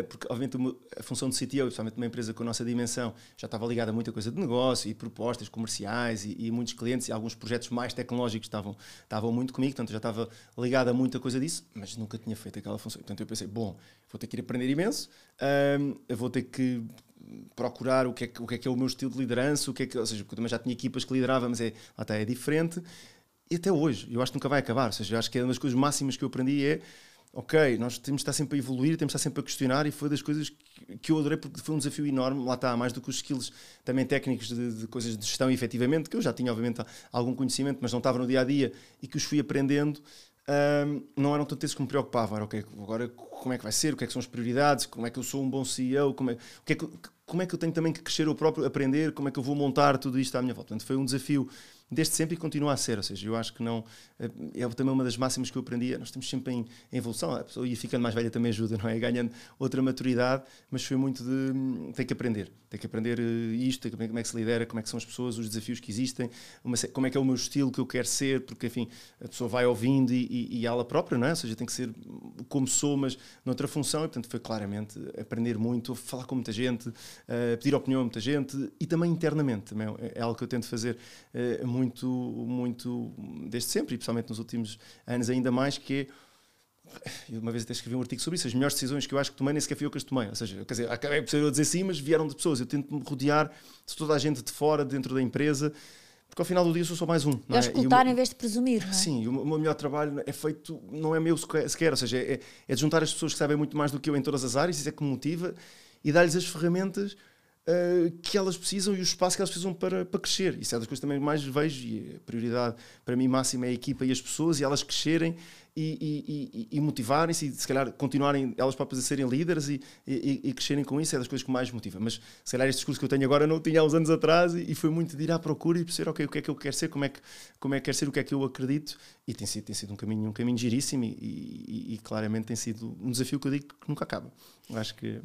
porque obviamente uma, a função de CTO, principalmente numa empresa com a nossa dimensão, já estava ligada a muita coisa de negócio e propostas comerciais e, e, muitos clientes e alguns projetos mais tecnológicos estavam, estavam muito comigo, portanto já estava ligada a muita coisa disso, mas nunca tinha feito aquela função. Portanto eu pensei, bom, vou ter que ir aprender imenso, uh, vou ter que procurar o que, é que, o que é que é o meu estilo de liderança, o que é que, ou seja, porque eu também já tinha equipas que liderava, mas é, está, é diferente. E até hoje, eu acho que nunca vai acabar. Ou seja, acho que é uma das coisas máximas que eu aprendi é ok, nós temos de estar sempre a evoluir, temos de estar sempre a questionar e foi das coisas que eu adorei porque foi um desafio enorme, lá está, mais do que os skills também técnicos de, de coisas de gestão efetivamente, que eu já tinha obviamente algum conhecimento, mas não estava no dia a dia e que os fui aprendendo, um, não eram tanto esses que me preocupavam, era ok, agora como é que vai ser, o que é que são as prioridades, como é que eu sou um bom CEO, como é, o que é que, como é que eu tenho também que crescer eu próprio, aprender, como é que eu vou montar tudo isto à minha volta. Portanto, foi um desafio desde sempre e continua a ser. Ou seja, eu acho que não. Eh, é também uma das máximas que eu aprendi. Nós estamos sempre em, em evolução. A pessoa ia ficando mais velha também ajuda, não é? Ganhando outra maturidade, mas foi muito de. Hum, tem que aprender. Tem que aprender eh, isto, como é que se lidera, como é que são as pessoas, os desafios que existem, uma, como é que é o meu estilo que eu quero ser, porque, enfim, a pessoa vai ouvindo e, e, e ela própria, não é? Ou seja, tem que ser como sou, mas noutra função. E, portanto, foi claramente aprender muito, falar com muita gente, uh, pedir opinião a muita gente e também internamente. Também é algo que eu tento fazer uh, muito, muito desde sempre, e principalmente nos últimos anos ainda mais, que é uma vez até escrevi um artigo sobre isso, as melhores decisões que eu acho que tomei nem sequer fui eu que as tomei, ou seja, quer dizer, acabei por ser eu dizer sim, mas vieram de pessoas, eu tento me rodear de toda a gente de fora, dentro da empresa, porque ao final do dia sou só mais um. Não é escutar em vez de presumir, é? Sim, o meu melhor trabalho é feito, não é meu sequer, ou seja, é, é de juntar as pessoas que sabem muito mais do que eu em todas as áreas, isso é que me motiva, e dar-lhes as ferramentas uh, que elas precisam e o espaço que elas precisam para, para crescer. Isso é das coisas também mais vejo e a prioridade para mim máxima é a equipa e as pessoas e elas crescerem e, e, e, e motivarem-se e se calhar continuarem elas próprias a serem líderes e, e, crescerem com isso é das coisas que mais motiva. Mas se calhar este discurso que eu tenho agora não tinha há uns anos atrás e, foi muito de ir à procura e perceber ok, o que é que eu quero ser, como é que, como é que quero ser, o que é que eu acredito e tem sido, tem sido um caminho um caminho giríssimo e, claramente tem sido um desafio que eu digo que nunca acaba. Eu acho que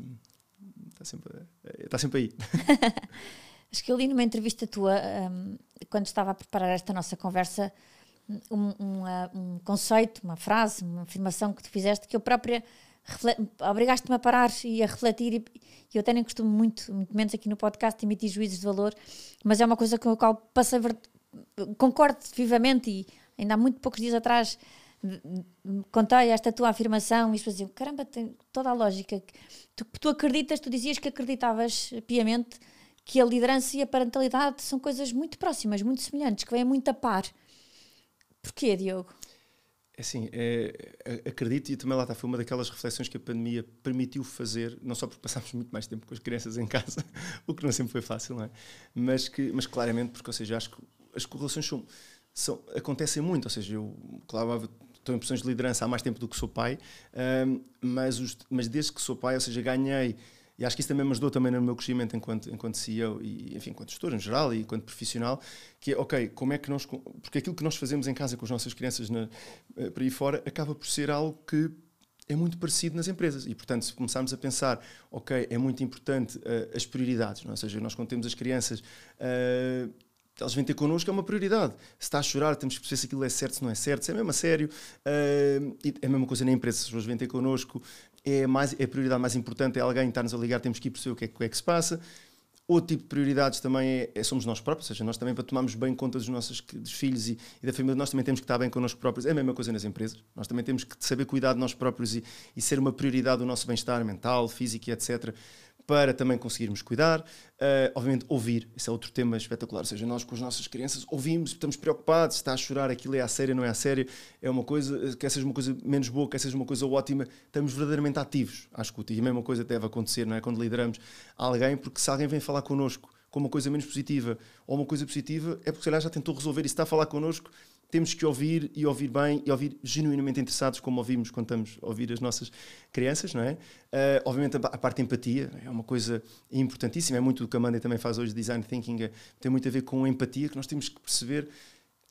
está sempre, está sempre aí. Acho que eu li numa entrevista tua, um, quando estava a preparar esta nossa conversa, um, um, um, conceito, uma frase, uma afirmação que tu fizeste que eu própria obrigaste-me a parar e a refletir e, eu até nem costumo muito, muito menos aqui no podcast emitir juízos de valor, mas é uma coisa com a qual passei concordo vivamente e ainda há muito poucos dias atrás contei esta tua afirmação e as diziam, caramba, tem toda a lógica. Tu, tu acreditas, tu dizias que acreditavas piamente que a liderança e a parentalidade são coisas muito próximas, muito semelhantes, que vêm muito a par. Porquê, Diogo? É assim, é, é, acredito e também lá está, foi uma daquelas reflexões que a pandemia permitiu fazer, não só porque passámos muito mais tempo com as crianças em casa, o que não sempre foi fácil, não é? Mas, que, mas claramente, porque, ou seja, acho que as correlações são, são, acontecem muito, ou seja, eu, claro, estou em posições de liderança há mais tempo do que sou pai, um, mas, os, mas desde que sou pai, ou seja, ganhei e acho que isso também me ajudou também no meu crescimento enquanto, enquanto CEO e, enfim, enquanto gestor em geral e enquanto profissional, que é, ok, como é que nós... Porque aquilo que nós fazemos em casa com as nossas crianças na, eh, para aí fora acaba por ser algo que é muito parecido nas empresas. E, portanto, se começarmos a pensar, ok, é muito importante uh, as prioridades, não? É? ou seja, nós quando temos as crianças... Uh, elas vêm ter connosco, é uma prioridade. Se está a chorar, temos que perceber se aquilo é certo, se não é certo, se é mesmo a sério. Uh, é a mesma coisa na empresa, se as pessoas vêm ter connosco, é, mais, é a prioridade mais importante, é alguém estar-nos a ligar, temos que ir perceber o que é, o que, é que se passa. Outro tipo de prioridades também é, é, somos nós próprios, ou seja, nós também para tomarmos bem conta dos nossos dos filhos e, e, da família, nós também temos que estar bem connosco próprios. É a mesma coisa nas empresas. Nós também temos que saber cuidar de nós próprios e, e ser uma prioridade do nosso bem-estar mental, físico e etc para também conseguirmos cuidar. Uh, obviamente, ouvir, esse é outro tema espetacular. Ou seja, nós com as nossas crianças ouvimos, estamos preocupados, se está a chorar, aquilo é a sério, não é a sério, é uma coisa, quer seja uma coisa menos boa, quer seja uma coisa ótima, estamos verdadeiramente ativos à escuta. E a mesma coisa deve acontecer, não é? Quando lideramos alguém, porque se alguém vem falar connosco com uma coisa menos positiva ou uma coisa positiva, é porque se calhar já tentou resolver e se está a falar connosco, temos que ouvir e ouvir bem e ouvir genuinamente interessados, como ouvimos quando estamos a ouvir as nossas crianças, não é? Uh, obviamente, a, parte de empatia é uma coisa importantíssima, é muito do que a Amanda também faz hoje, design thinking, é, tem muito a ver com empatia, que nós temos que perceber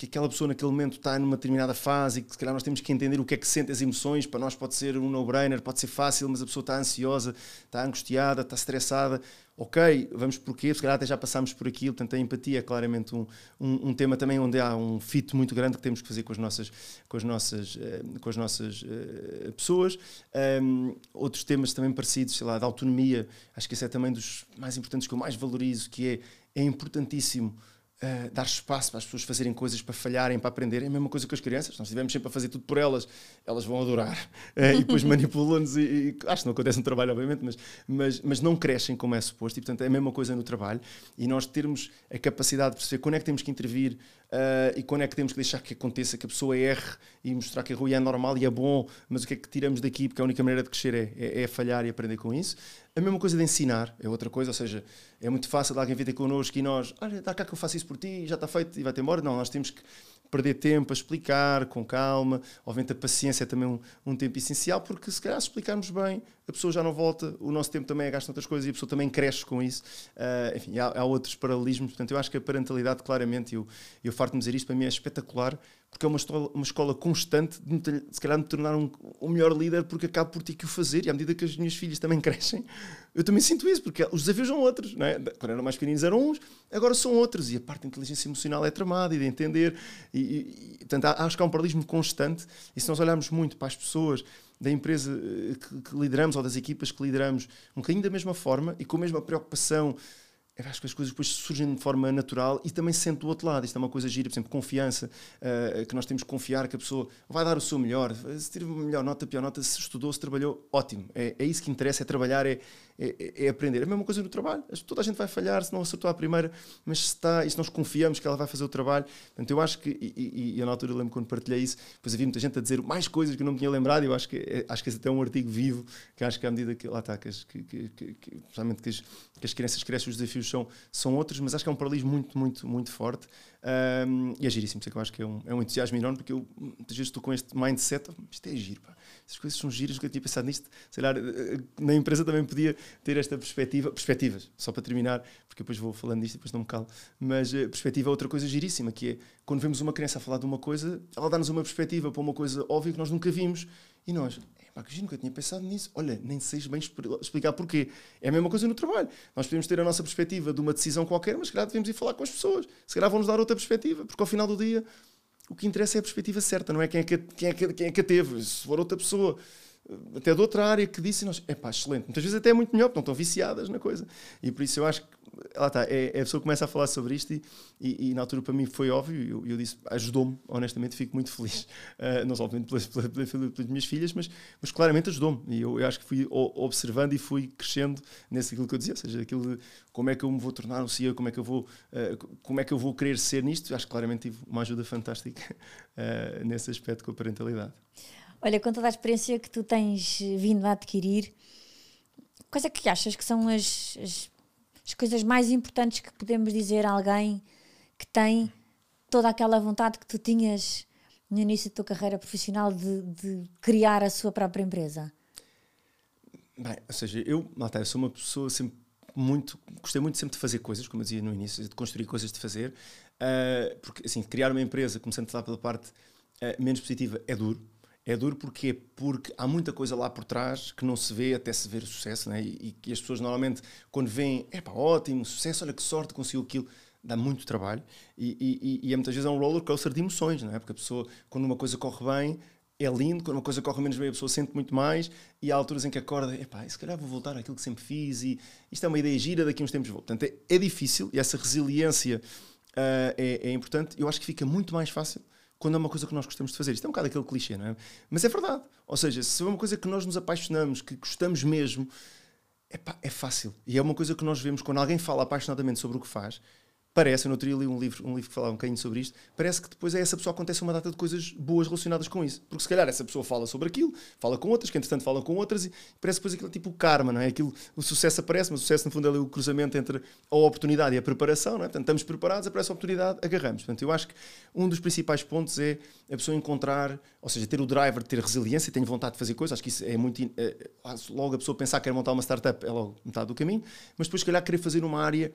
que aquela pessoa naquele momento está numa determinada fase e que se calhar nós temos que entender o que é que sente as emoções, para nós pode ser um no-brainer, pode ser fácil, mas a pessoa está ansiosa, está angustiada, está estressada, ok, vamos porquê, se calhar até já passámos por aquilo, portanto a empatia é claramente um, um, um, tema também onde há um fit muito grande que temos que fazer com as nossas, com as nossas, uh, com as nossas uh, pessoas. Um, outros temas também parecidos, sei lá, da autonomia, acho que esse é também dos mais importantes que eu mais valorizo, que é, é importantíssimo Uh, dar espaço para as pessoas fazerem coisas, para falharem, para aprenderem. É a mesma coisa com as crianças. Nós estivermos sempre a fazer tudo por elas, elas vão adorar. Uh, e depois manipulam-nos. E, e, acho que não acontece no trabalho, obviamente, mas, mas, mas não crescem como é suposto. E, portanto, é a mesma coisa no trabalho. E nós termos a capacidade de perceber quando é que temos que intervir uh, e quando é que temos que deixar que aconteça, que a pessoa erre e mostrar que a rua é normal e é bom, mas o que é que tiramos daqui? Porque a única maneira de crescer é, é, é falhar e aprender com isso. A mesma coisa de ensinar é outra coisa, ou seja, é muito fácil alguém vir ter connosco e nós, olha, dá cá que eu faço isso por ti, já está feito e vai-te embora. Não, nós temos que perder tempo a explicar com calma. Obviamente, a paciência é também um, um, tempo essencial, porque se calhar se explicarmos bem, a pessoa já não volta, o nosso tempo também é gasto outras coisas e a pessoa também cresce com isso. Uh, enfim, há, há, outros paralelismos. Portanto, eu acho que a parentalidade, claramente, eu, eu farto-me dizer isto, para mim é espetacular, porque é uma escola, uma escola constante de, se calhar, me tornar um, um melhor líder, porque acabo por ter que o fazer e à medida que as minhas filhas também crescem, eu também sinto isso, porque os desafios são outros. Não é? Quando eram mais pequeninos eram uns, agora são outros. E a parte da inteligência emocional é tramada e de entender. E, e, portanto, acho que há um paralelismo constante. E se nós olharmos muito para as pessoas da empresa eh, que, que lideramos ou das equipas que lideramos, um bocadinho da mesma forma e com a mesma preocupação acho que as coisas depois surgem de forma natural e também se sente do outro lado. Isto é uma coisa gira, por exemplo, confiança, uh, que nós temos que confiar que a pessoa vai dar o seu melhor. Se teve melhor nota, pior nota, se estudou, se trabalhou, ótimo. É, é isso que interessa, é trabalhar, é, é, é, aprender. É a mesma coisa no trabalho. Toda a gente vai falhar se não acertou à primeira, mas se está, e se nós confiamos que ela vai fazer o trabalho. Portanto, eu acho que, e, e, e eu na altura lembro quando partilhei isso, depois havia muita gente a dizer mais coisas que eu não me tinha lembrado, eu acho que, é, acho que esse até é um artigo vivo, que acho que à medida que lá está, que, que, que, que, que, que, as, que as crianças crescem, os desafios são, são outros, mas acho que é um paralelismo muito, muito, muito forte. Um, e é giríssimo, que eu acho que é um, é um entusiasmo enorme, porque eu muitas vezes estou com este mindset, isto é giro, pá. essas coisas são giras, nunca tinha pensado nisto. Sei lá, eh, na empresa também podia ter esta perspectiva, perspectivas, só para terminar, porque depois vou falando disto e depois não me calo, mas a perspectiva é outra coisa giríssima, que é quando vemos uma criança a falar de uma coisa, ela dá-nos uma perspectiva para uma coisa óbvia que nós nunca vimos E nós, Pá, que nunca tinha pensado nisso. Olha, nem sei bem explicar porquê. É a mesma coisa no trabalho. Nós podemos ter a nossa perspectiva de uma decisão qualquer, mas se calhar devemos ir falar com as pessoas. Se calhar vão-nos dar outra perspectiva, porque ao final do dia o que interessa é a perspectiva certa, não é quem é que, quem é que, quem é que a teve. Se for outra pessoa até de outra área que disse, nós, é pá, excelente. Muitas vezes até é muito melhor, porque não estão viciadas na coisa. E por isso eu acho que, lá está, é, é a pessoa que começa a falar sobre isto e, e, e na altura para mim foi óbvio e eu, eu, disse, ajudou-me, honestamente, fico muito feliz. Uh, não só pelas, pelas, pelas, pelas, minhas filhas, mas, mas claramente ajudou-me. E eu, eu, acho que fui observando e fui crescendo nesse aquilo que eu dizia, ou seja, aquilo de como é que eu me vou tornar um CEO, como é que eu vou, uh, como é que eu vou querer ser nisto. Acho que claramente tive uma ajuda fantástica uh, nesse aspecto com a parentalidade. Olha, com toda a experiência que tu tens vindo a adquirir, quais é que achas que são as, as, as coisas mais importantes que podemos dizer a alguém que tem toda aquela vontade que tu tinhas no início da tua carreira profissional de, de criar a sua própria empresa? Bem, ou seja, eu, Malta, eu sou uma pessoa sempre muito, gostei muito sempre de fazer coisas, como eu dizia no início, de construir coisas de fazer, uh, porque assim, criar uma empresa, começando pela parte uh, menos positiva, é duro, é duro porque porque há muita coisa lá por trás que não se vê até se ver o sucesso, né? e, que as pessoas normalmente quando veem, é pá, ótimo, sucesso, olha que sorte, conseguiu aquilo, dá muito trabalho e, e, e, muitas vezes é um roller coaster de emoções, não é? Porque a pessoa, quando uma coisa corre bem, é lindo, quando uma coisa corre menos bem, a pessoa sente muito mais e há alturas em que acorda, epá, se calhar vou voltar àquilo que sempre fiz e isto é uma ideia gira, daqui a uns tempos vou. Portanto, é, é difícil e essa resiliência uh, é, é importante. Eu acho que fica muito mais fácil quando é uma coisa que nós gostamos de fazer. Isto é um bocado aquele clichê, não é? Mas é verdade. Ou seja, se é uma coisa que nós nos apaixonamos, que gostamos mesmo, é fácil. E é uma coisa que nós vemos quando alguém fala apaixonadamente sobre o que faz, parece, eu não teria li um livro, um livro que falava um bocadinho sobre isto, parece que depois a essa pessoa acontece uma data de coisas boas relacionadas com isso. Porque se calhar essa pessoa fala sobre aquilo, fala com outras, que entretanto falam com outras, e parece depois aquilo tipo o karma, não é? Aquilo, o sucesso aparece, mas o sucesso no fundo é o cruzamento entre a oportunidade e a preparação, não é? Portanto, estamos preparados, aparece a oportunidade, agarramos. Portanto, eu acho que um dos principais pontos é a pessoa encontrar, ou seja, ter o driver, ter resiliência, tenho vontade de fazer coisas, acho que isso é muito. É, logo a pessoa pensar que quer montar uma startup é logo metade do caminho, mas depois, se calhar, querer fazer uma área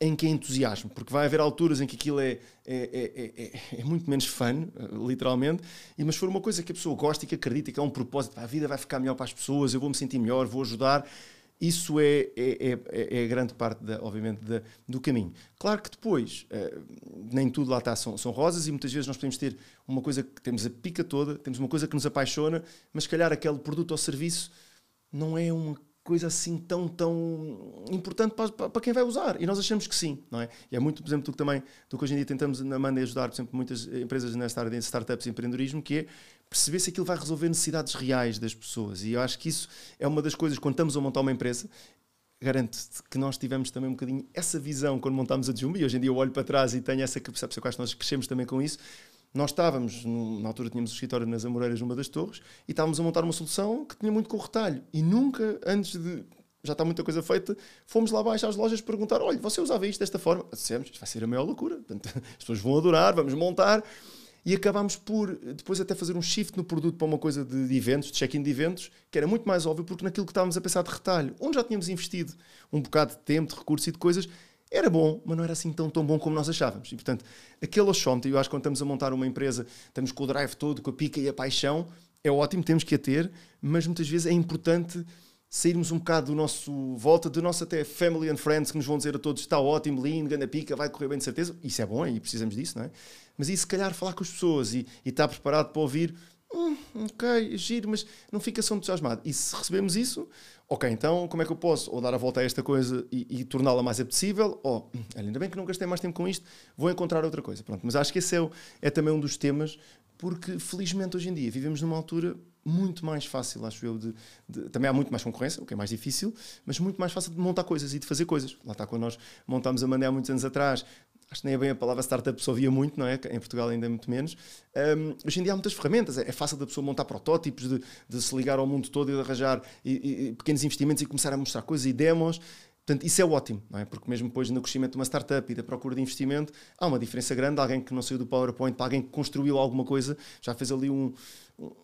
em que é entusiasmo, porque vai haver alturas em que aquilo é, é, é, é, muito menos fun, literalmente, e, mas for uma coisa que a pessoa gosta e que acredita que é um propósito, a vida vai ficar melhor para as pessoas, eu vou me sentir melhor, vou ajudar, isso é, é, é, é grande parte, da, obviamente, da, do caminho. Claro que depois, nem tudo lá está são, são rosas e muitas vezes nós podemos ter uma coisa que temos a pica toda, temos uma coisa que nos apaixona, mas se calhar aquele produto ou serviço não é uma coisa assim tão, tão importante para, para, quem vai usar. E nós achamos que sim, não é? E é muito, por exemplo, do que também, do que hoje em dia tentamos na Manda ajudar, por exemplo, muitas empresas nesta área de startups e empreendedorismo, que é perceber se aquilo vai resolver necessidades reais das pessoas. E eu acho que isso é uma das coisas, quando estamos a montar uma empresa, garanto-te que nós tivemos também um bocadinho essa visão quando montámos a Jumbi. Hoje em dia eu olho para trás e tenho essa capacidade, eu acho que nós crescemos também com isso, nós estávamos, na altura tínhamos o escritório nas Amoreiras, numa das torres, e estávamos a montar uma solução que tinha muito com retalho. E nunca, antes de. Já está muita coisa feita, fomos lá abaixo às lojas perguntar: olha, você usava isto desta forma? Dissemos, isto vai ser a maior loucura. Portanto, as pessoas vão adorar, vamos montar. E acabámos por depois até fazer um shift no produto para uma coisa de, de eventos, de check-in de eventos, que era muito mais óbvio, porque naquilo que estávamos a pensar de retalho, onde já tínhamos investido um bocado de tempo, de recursos e de coisas, era bom, mas não era assim tão, tão bom como nós achávamos. E, portanto, aquele achómetro, eu acho que quando estamos a montar uma empresa, estamos com o drive todo, com a pica e a paixão, é ótimo, temos que a ter, mas muitas vezes é importante sairmos um bocado do nosso volta, do nosso até family and friends que nos vão dizer a todos está ótimo, lindo, ganda pica, vai correr bem de certeza. Isso é bom e precisamos disso, não é? Mas e se calhar falar com as pessoas e, e estar preparado para ouvir, hum, ok, giro, mas não fica só entusiasmado. E se recebemos isso, ok, então como é que eu posso ou dar a volta a esta coisa e, e torná-la mais apetecível, ou hum, ainda bem que não gastei mais tempo com isto, vou encontrar outra coisa. Pronto, mas acho que esse é, é também um dos temas, porque felizmente hoje em dia vivemos numa altura muito mais fácil, acho eu, de, de, também há muito mais concorrência, o que é mais difícil, mas muito mais fácil de montar coisas e de fazer coisas. Lá está quando nós montámos a Mandé há muitos anos atrás, acho que nem é bem a palavra startup só via muito, não é? Em Portugal ainda é muito menos. Um, hoje em dia há muitas ferramentas, é, é fácil da pessoa montar protótipos, de, de, se ligar ao mundo todo e de arranjar e, e, pequenos investimentos e começar a mostrar coisas e demos. Portanto, isso é ótimo, não é? Porque mesmo depois no crescimento de uma startup e da procura de investimento, há uma diferença grande. Alguém que não saiu do PowerPoint para alguém que construiu alguma coisa, já fez ali um,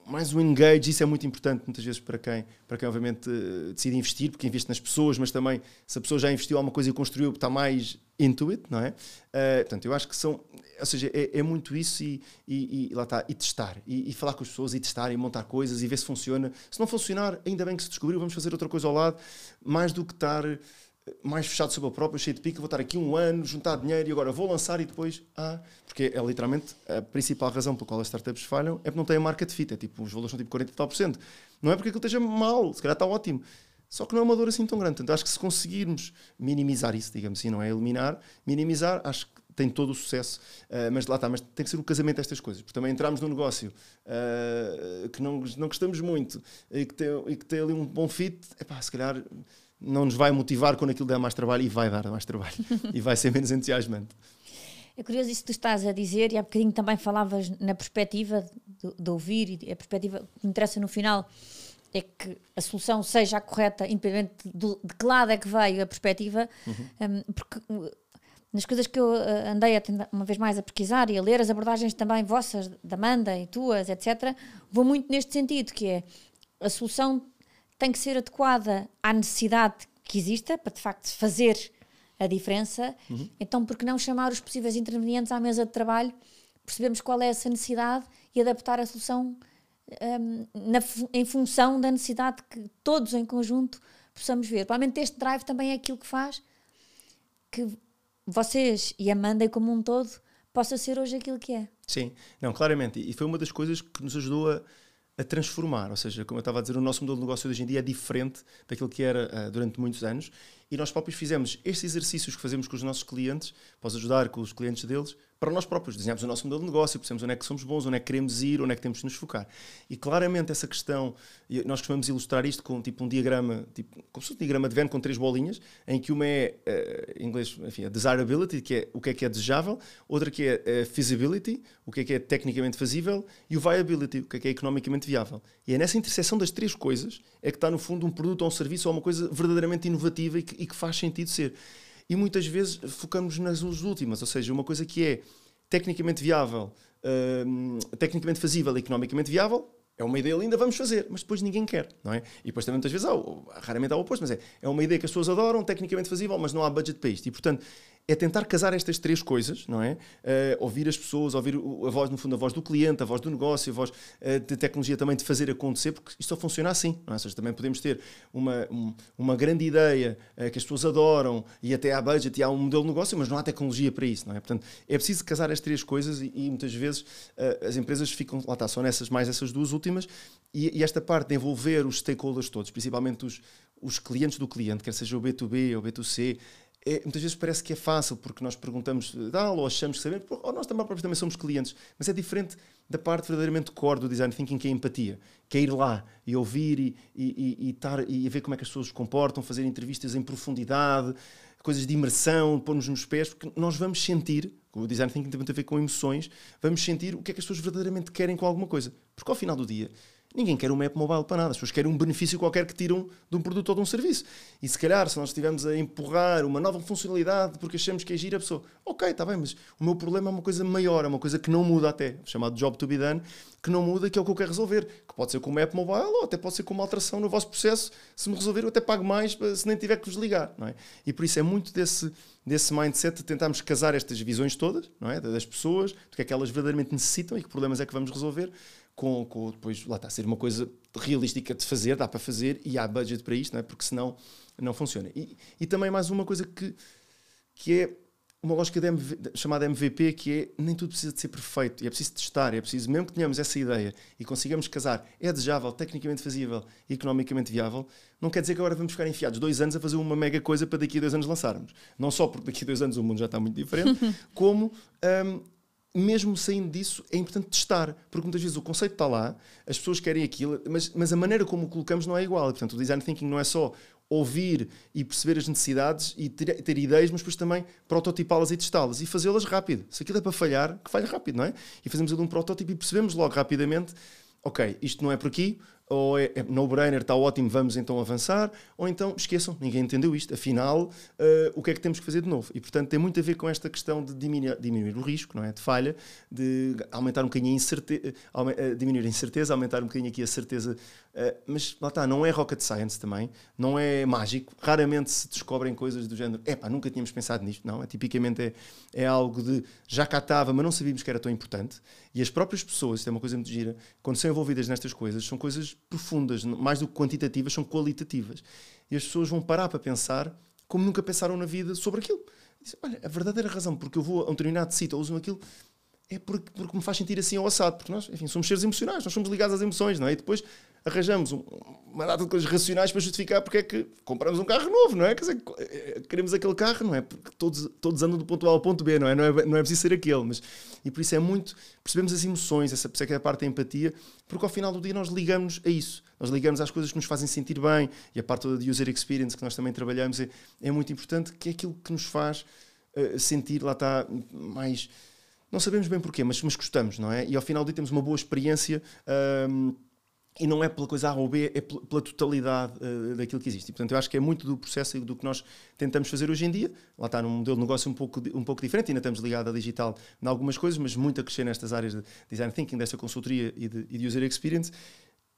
mais um engage, isso é muito importante muitas vezes para quem, para quem obviamente eh, decide investir, porque investe nas pessoas, mas também se a pessoa já investiu alguma coisa e construiu, está mais into it, não é? Uh, portanto, eu acho que são, ou seja, é, é muito isso e, e, e, lá está, e testar, e, e, falar com as pessoas, e testar, e montar coisas, e ver se funciona. Se não funcionar, ainda bem que se descobriu, vamos fazer outra coisa ao lado, mais do que estar mais fechado sobre o próprio, cheio de pica, vou estar aqui um ano, juntar dinheiro e agora vou lançar e depois, ah, porque é literalmente a principal razão pela qual as startups falham é porque não têm a marca de fit, é tipo, os valores são tipo 40 e tal por cento. Não é porque aquilo esteja mal, se calhar está ótimo. Só que não é uma dor assim tão grande. Portanto, acho que se conseguirmos minimizar isso, digamos assim, não é eliminar, minimizar, acho que tem todo o sucesso. Uh, mas lá está, mas tem que ser o casamento destas coisas. Porque também entramos num negócio uh, que não, não gostamos muito e que, tem, e que tem ali um bom fit, epá, se calhar não nos vai motivar quando aquilo der mais trabalho e vai dar mais trabalho e vai ser menos entusiasmante. É curioso isso que tu estás a dizer, e há bocadinho também falavas na perspectiva de, de ouvir, e a perspectiva que me interessa no final é que a solução seja a correta, independente de, de que lado é que veio a perspectiva, uhum. um, porque nas coisas que eu uh, andei a, uma vez mais a pesquisar e a ler, as abordagens também vossas, da Amanda e tuas, etc., vou muito neste sentido, que é a solução tem que ser adequada à necessidade que exista para de facto fazer a diferença. Uhum. Então, por que não chamar os possíveis intervenientes à mesa de trabalho, percebemos qual é essa necessidade e adaptar a solução um, na, em função da necessidade que todos em conjunto possamos ver. Provavelmente este drive também é aquilo que faz que vocês e Amanda como um todo possa ser hoje aquilo que é. Sim, não, claramente. E foi uma das coisas que nos ajudou a a transformar. Ou seja, como eu estava a dizer, o nosso modelo de negócio hoje em dia é diferente daquilo que era uh, durante muitos anos e nós próprios fizemos estes exercícios que fazemos com os nossos clientes, para ajudar com os clientes deles, para nós próprios. Desenhamos o nosso modelo de negócio, percebemos onde é que somos bons, onde é que queremos ir, onde é que temos de nos focar. E claramente essa questão, nós costumamos ilustrar isto com tipo um diagrama, tipo, como se fosse um diagrama de Venn com três bolinhas, em que uma é, uh, em inglês, enfim, a desirability, que é o que é que é desejável, outra que é uh, feasibility, o que é que é tecnicamente fazível, e o viability, o que é que é economicamente viável. E é nessa interseção das três coisas é que está, no fundo, um produto ou um serviço ou uma coisa verdadeiramente inovativa e que, e que faz sentido ser. E muitas vezes focamos nas últimas, ou seja, uma coisa que é tecnicamente viável, uh, tecnicamente fazível, economicamente viável, é uma ideia linda, vamos fazer, mas depois ninguém quer, não é? E depois também muitas vezes, há, raramente há o oposto, mas é, é uma ideia que as pessoas adoram, tecnicamente fazível, mas não há budget para isto. E portanto, é tentar casar estas três coisas, não é? Uh, ouvir as pessoas, ouvir a voz, no fundo, a voz do cliente, a voz do negócio, a voz uh, de tecnologia também de fazer acontecer, porque isto só funciona assim, não é? Ou seja, também podemos ter uma, um, uma grande ideia uh, que as pessoas adoram e até há budget e há um modelo de negócio, mas não há tecnologia para isso, não é? Portanto, é preciso casar as três coisas e, e muitas vezes as empresas ficam, lá está, só nessas, mais essas duas últimas e, e esta parte de envolver os stakeholders todos, principalmente os, os clientes do cliente, quer seja o B2B ou o B2C, é, muitas vezes parece que é fácil, porque nós perguntamos tal, ou achamos que sabemos, ou nós também, também somos clientes, mas é diferente da parte verdadeiramente core do design thinking, que é a empatia, que é ir lá e ouvir e, e, e, tar, e ver como é que as pessoas se comportam, fazer entrevistas em profundidade, coisas de imersão, pôr-nos nos pés, porque nós vamos sentir, o design thinking tem muito a ver com emoções, vamos sentir o que é que as pessoas verdadeiramente querem com alguma coisa. Porque ao final do dia, Ninguém quer um app mobile para nada. As pessoas querem um benefício qualquer que tiram de um produto ou de um serviço. E se calhar, se nós estivermos a empurrar uma nova funcionalidade porque achamos que é gira, a pessoa, ok, está bem, mas o meu problema é uma coisa maior, é uma coisa que não muda até, chamado job to be done, que não muda, que é o que eu quero resolver. Que pode ser com uma app mobile ou até pode ser com uma alteração no vosso processo. Se me resolver, eu até pago mais se nem tiver que vos ligar. Não é? E por isso é muito desse, desse mindset de tentarmos casar estas visões todas, não é? das pessoas, do que é que elas verdadeiramente necessitam e que problemas é que vamos resolver com, com depois, lá está, ser uma coisa realística de fazer, dá para fazer e há budget para isto, não é? porque senão não funciona. E, e também mais uma coisa que, que é uma lógica MV, chamada MVP, que é nem tudo precisa de ser perfeito, e é preciso testar, é preciso, mesmo que tenhamos essa ideia e consigamos casar, é desejável, tecnicamente fazível e economicamente viável, não quer dizer que agora vamos ficar enfiados dois anos a fazer uma mega coisa para daqui a dois anos lançarmos. Não só porque daqui a dois anos o mundo já está muito diferente, como um, mesmo saindo disso, é importante testar, porque muitas vezes o conceito está lá, as pessoas querem aquilo, mas, mas a maneira como o colocamos não é igual. Portanto, o design thinking não é só ouvir e perceber as necessidades e ter, ter ideias, mas depois também prototipá-las e testá-las e fazê-las rápido. Se aquilo é para falhar, que falhe rápido, não é? E fazemos ali um protótipo e percebemos logo rapidamente, ok, isto não é por aqui, ou é, é no-brainer, está ótimo, vamos então avançar, ou então esqueçam, ninguém entendeu isto, afinal, uh, o que é que temos que fazer de novo? E portanto tem muito a ver com esta questão de diminuir, diminuir o risco, não é? De falha, de aumentar um bocadinho a incerteza, uh, diminuir a incerteza, aumentar um bocadinho aqui a certeza, uh, mas lá está, não é rocket science também, não é mágico, raramente se descobrem coisas do género, epá, nunca tínhamos pensado nisto, não, é, tipicamente é, é algo de já cá estava, mas não sabíamos que era tão importante, e as próprias pessoas, isto é uma coisa muito gira, quando são envolvidas nestas coisas, são coisas profundas, mais do que quantitativas, são qualitativas. E as pessoas vão parar para pensar como nunca pensaram na vida sobre aquilo. Dizem, olha, a verdadeira razão porque eu vou a um determinado sítio ou uso aquilo é porque, porque me faz sentir assim ao assado, porque nós, enfim, somos seres emocionais, nós somos ligados às emoções, não é? E depois arranjamos um, uma data de coisas racionais para justificar porque é que compramos um carro novo, não é? Quer dizer, eh, queremos aquele carro, não é? Porque todos, todos andam do ponto A ao ponto B, não é? Não é, não é preciso ser aquele, mas... E por isso é muito... Percebemos as emoções, essa é que é a parte da empatia, porque ao final do dia nós ligamos a isso. Nós ligamos às coisas que nos fazem sentir bem e a parte toda de user experience que nós também trabalhamos é, é muito importante, que é aquilo que nos faz uh, sentir, lá está, mais... Não sabemos bem porquê, mas, mas gostamos, não é? E ao final do dia temos uma boa experiência... Uh, e não é pela coisa A ou B, é pela totalidade uh, daquilo que existe. E, portanto, eu acho que é muito do processo e do que nós tentamos fazer hoje em dia. Lá está num modelo de negócio um pouco, um pouco diferente, ainda estamos ligados à digital em algumas coisas, mas muito a crescer nestas áreas de design thinking, desta consultoria e de, e de user experience,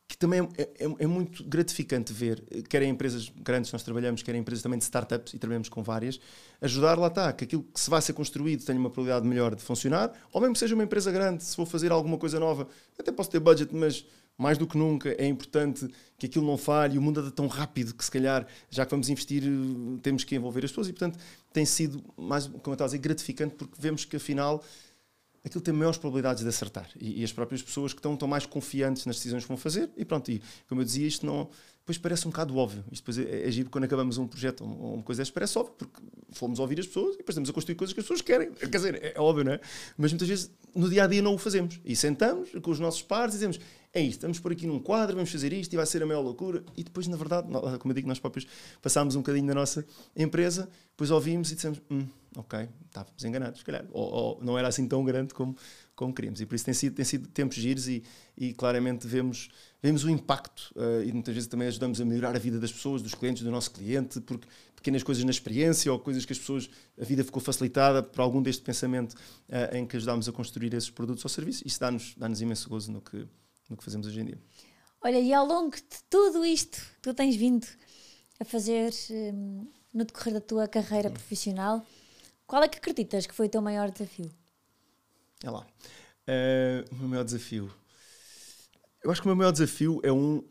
que também é, é, é, muito gratificante ver, quer em empresas grandes nós trabalhamos, quer em empresas também de startups e trabalhamos com várias, ajudar lá está, que aquilo que se vai ser construído tenha uma probabilidade melhor de funcionar, ou mesmo que seja uma empresa grande, se for fazer alguma coisa nova, até posso ter budget, mas mais do que nunca é importante que aquilo não falhe, o mundo anda tão rápido que se calhar, já que vamos investir, temos que envolver as pessoas e, portanto, tem sido, mais, como eu estava a dizer, gratificante porque vemos que afinal aquilo tem maiores probabilidades de acertar e, e as próprias pessoas que estão, estão mais confiantes nas decisões que vão fazer e pronto, e como eu dizia, isto não depois parece um bocado óbvio. Isto depois é, é giro quando acabamos um projeto ou uma coisa desta, parece óbvio, porque fomos ouvir as pessoas e depois estamos a construir coisas que as pessoas querem. Quer dizer, é, é óbvio, não é? Mas muitas vezes no dia a dia não o fazemos. E sentamos com os nossos pares e dizemos: é isto, estamos por aqui num quadro, vamos fazer isto e vai ser a maior loucura. E depois, na verdade, como eu digo, nós próprios passámos um bocadinho da nossa empresa, depois ouvimos e dissemos: hum, ok, estávamos enganados, se calhar. Ou, ou, não era assim tão grande como, como queríamos. E por isso tem sido, tem sido tempos giros e, e claramente vemos, vemos o impacto uh, e muitas vezes também ajudamos a melhorar a vida das pessoas, dos clientes, do nosso cliente, porque pequenas coisas na experiência ou coisas que as pessoas, a vida ficou facilitada por algum deste pensamento uh, em que ajudámos a construir esses produtos ou serviços. Isso dá-nos dá imenso gozo no que no que fazemos hoje em dia. Olha, e ao longo de tudo isto que tu tens vindo a fazer um, no decorrer da tua carreira profissional, qual é que acreditas que foi o teu maior desafio? É lá. Uh, o meu maior desafio. Eu acho que o meu maior desafio é um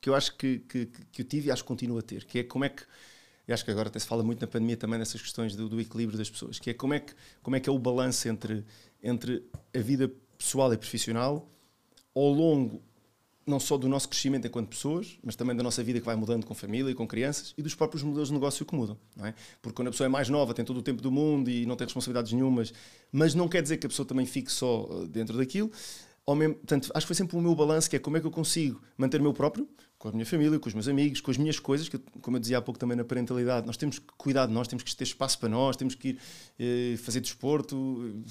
que eu acho que, que, que eu tive e acho que continuo a ter, que é como é que eu acho que agora até se fala muito na pandemia também dessas questões do, do, equilíbrio das pessoas, que é como é que, como é, que é o balanço entre, entre a vida pessoal e profissional ao longo não só do nosso crescimento enquanto pessoas, mas também da nossa vida que vai mudando com família e com crianças e dos próprios modelos de negócio que mudam, não é? Porque quando a pessoa é mais nova, tem todo o tempo do mundo e não tem responsabilidades nenhumas, mas não quer dizer que a pessoa também fique só uh, dentro daquilo. Ao mesmo, portanto, acho que foi sempre o meu balanço, que é como é que eu consigo manter o meu próprio, com a minha família, com os meus amigos, com as minhas coisas, que como eu dizia há pouco também na parentalidade, nós temos que cuidar de nós, temos que ter espaço para nós, temos que ir eh, fazer desporto,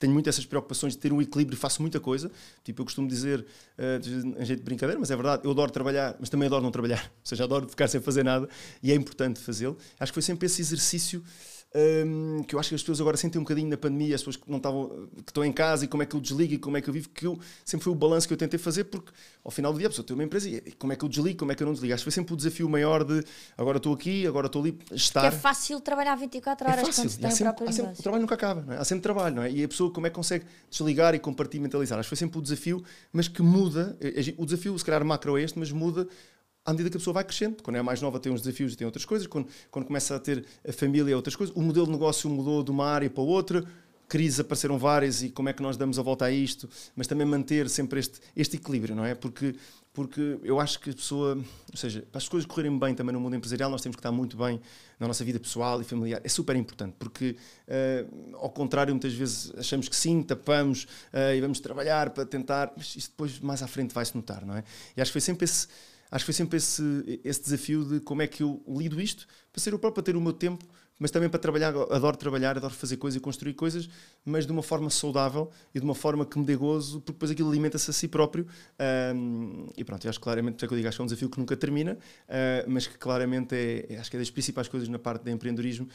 tenho muito essas preocupações de ter um equilíbrio, faço muita coisa. Tipo, eu costumo dizer, uh, em jeito de brincadeira, mas é verdade, eu adoro trabalhar, mas também adoro não trabalhar. Ou seja, adoro ficar sem fazer nada e é importante fazê-lo. Acho que foi sempre esse exercício um, que eu acho que as pessoas agora sentem um bocadinho na pandemia, as pessoas que não estavam, que estão em casa e como é que eu desligo e como é que eu vivo, que eu sempre foi o balanço que eu tentei fazer, porque ao final do dia a pessoa tem uma empresa e como é que eu desligo, como é que eu não desligo. Acho que foi sempre o desafio maior de agora estou aqui, agora estou ali, estar. Que é fácil trabalhar 24 horas é fácil. quando se tem sempre, o sempre, O trabalho nunca acaba, é? há sempre trabalho, não é? E a pessoa como é que consegue desligar e compartimentalizar. Acho que foi sempre o desafio, mas que muda. É, é, o desafio, se calhar macro é este, mas muda à medida que a pessoa vai crescendo. Quando é mais nova tem uns desafios e tem outras coisas. Quando, quando começa a ter a família, outras coisas. O modelo de negócio mudou de uma área para outra. Crises apareceram várias e como é que nós damos a volta a isto. Mas também manter sempre este, este equilíbrio, não é? Porque, porque eu acho que a pessoa... Ou seja, para as coisas correrem bem também no mundo empresarial, nós temos que estar muito bem na nossa vida pessoal e familiar. É super importante, porque, uh, ao contrário, muitas vezes achamos que sim, tapamos uh, e vamos trabalhar para tentar... Mas isto depois, mais à frente, vai-se notar, não é? E acho que foi sempre esse acho que foi sempre esse, esse desafio de como é que eu lido isto para ser o próprio, para ter o meu tempo, mas também para trabalhar, adoro trabalhar, adoro fazer coisas e construir coisas, mas de uma forma saudável e de uma forma que me dê gozo, porque depois aquilo alimenta-se a si próprio. Um, e pronto, eu acho claramente, é que eu digo, acho que é um desafio que nunca termina, uh, mas que claramente é, acho que é das principais coisas na parte de empreendedorismo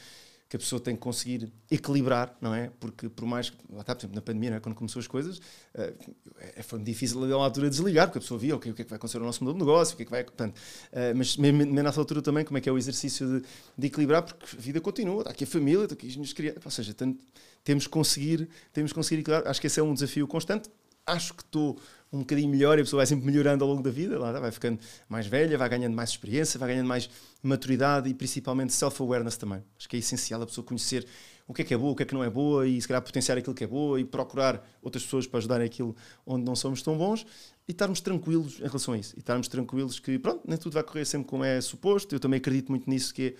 que a pessoa tem que conseguir equilibrar, não é? Porque por mais que, lá está, por exemplo, na pandemia, é? quando começou as coisas, uh, foi difícil a altura desligar, porque a pessoa via okay, o que é que vai acontecer no nosso modelo de negócio, o que é que vai. Portanto, uh, mas mesmo, mesmo nessa altura também, como é que é o exercício de, de, equilibrar, porque a vida continua, está aqui a família, está aqui as minhas crianças, ou seja, tanto, temos que conseguir, temos que conseguir equilibrar. Acho que esse é um desafio constante. Acho que estou um bocadinho melhor e a pessoa vai sempre melhorando ao longo da vida, lá, vai ficando mais velha, vai ganhando mais experiência, vai ganhando mais maturidade e principalmente self-awareness também. Acho que é essencial a pessoa conhecer o que é que é boa, o que é que não é boa e se calhar potenciar aquilo que é boa e procurar outras pessoas para ajudarem aquilo onde não somos tão bons e estarmos tranquilos em relação a isso. E estarmos tranquilos que, pronto, nem tudo vai correr sempre como é suposto. Eu também acredito muito nisso que é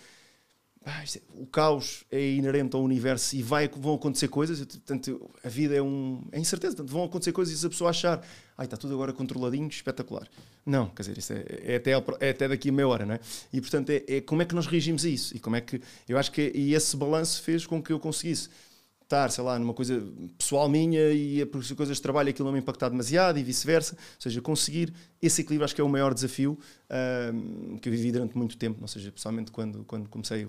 ah, é, o caos é inerente ao universo e vai, vão acontecer coisas, portanto, a vida é, um, é incerteza, portanto, vão acontecer coisas e se a pessoa achar, ai, está tudo agora controladinho, espetacular. Não, quer dizer, isso é, é até, é até daqui a meia hora, não é? E portanto, é, é, como é que nós reagimos a isso? E como é que, eu acho que e esse balanço fez com que eu conseguisse estar, sei lá, numa coisa pessoal minha e por coisas de trabalho aquilo não me impactar demasiado e vice-versa. Ou seja, conseguir esse equilíbrio acho que é o maior desafio um, que eu vivi durante muito tempo, ou seja, pessoalmente quando, quando comecei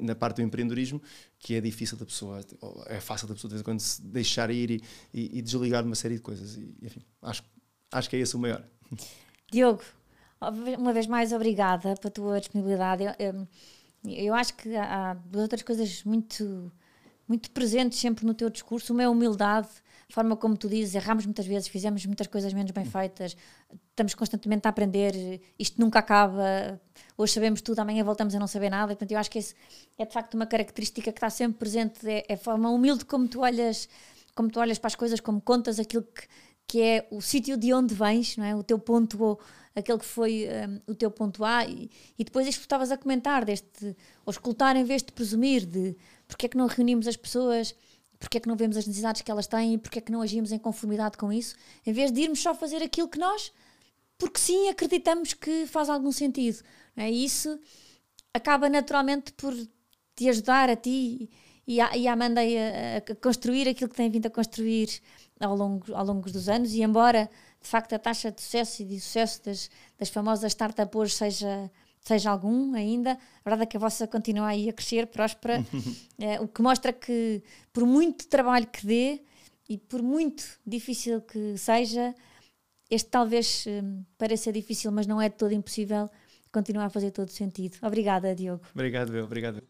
na parte do empreendedorismo, que é difícil da pessoa, é fácil da pessoa de vez em quando se deixar ir e, e, e desligar de uma série de coisas. E, enfim, acho, acho que é esse o maior. Diogo, uma vez mais obrigada pela tua disponibilidade. Eu, eu, eu acho que há outras coisas muito muito presentes sempre no teu discurso, uma é humildade, a forma como tu dizes, erramos muitas vezes, fizemos muitas coisas menos bem feitas, estamos constantemente a aprender, isto nunca acaba, hoje sabemos tudo, amanhã voltamos a não saber nada, portanto eu acho que esse é de facto uma característica que está sempre presente, é, é a forma humilde como tu olhas, como tu olhas para as coisas, como contas aquilo que, que é o sítio de onde vens, não é? o teu ponto aquele que foi um, o teu ponto A e, e depois isto que estavas a comentar deste, escutar em vez de presumir de porque é que não reunimos as pessoas, porque é que não vemos as necessidades que elas têm e porque é que não agimos em conformidade com isso, em vez de irmos só fazer aquilo que nós, porque sim, acreditamos que faz algum sentido. É? E isso acaba naturalmente por te ajudar a ti e a, e a Amanda a, a, construir aquilo que tem vindo a construir ao longo, ao longo dos anos. E embora de facto a taxa de sucesso e de sucesso das, das famosas startups hoje seja seja algum ainda. A verdade é que a vossa continua aí a crescer, próspera, é, o que mostra que, por muito trabalho que dê e por muito difícil que seja, este talvez um, pareça difícil, mas não é de todo impossível, continua a fazer todo sentido. Obrigada, Diogo. Obrigado, eu. Obrigado.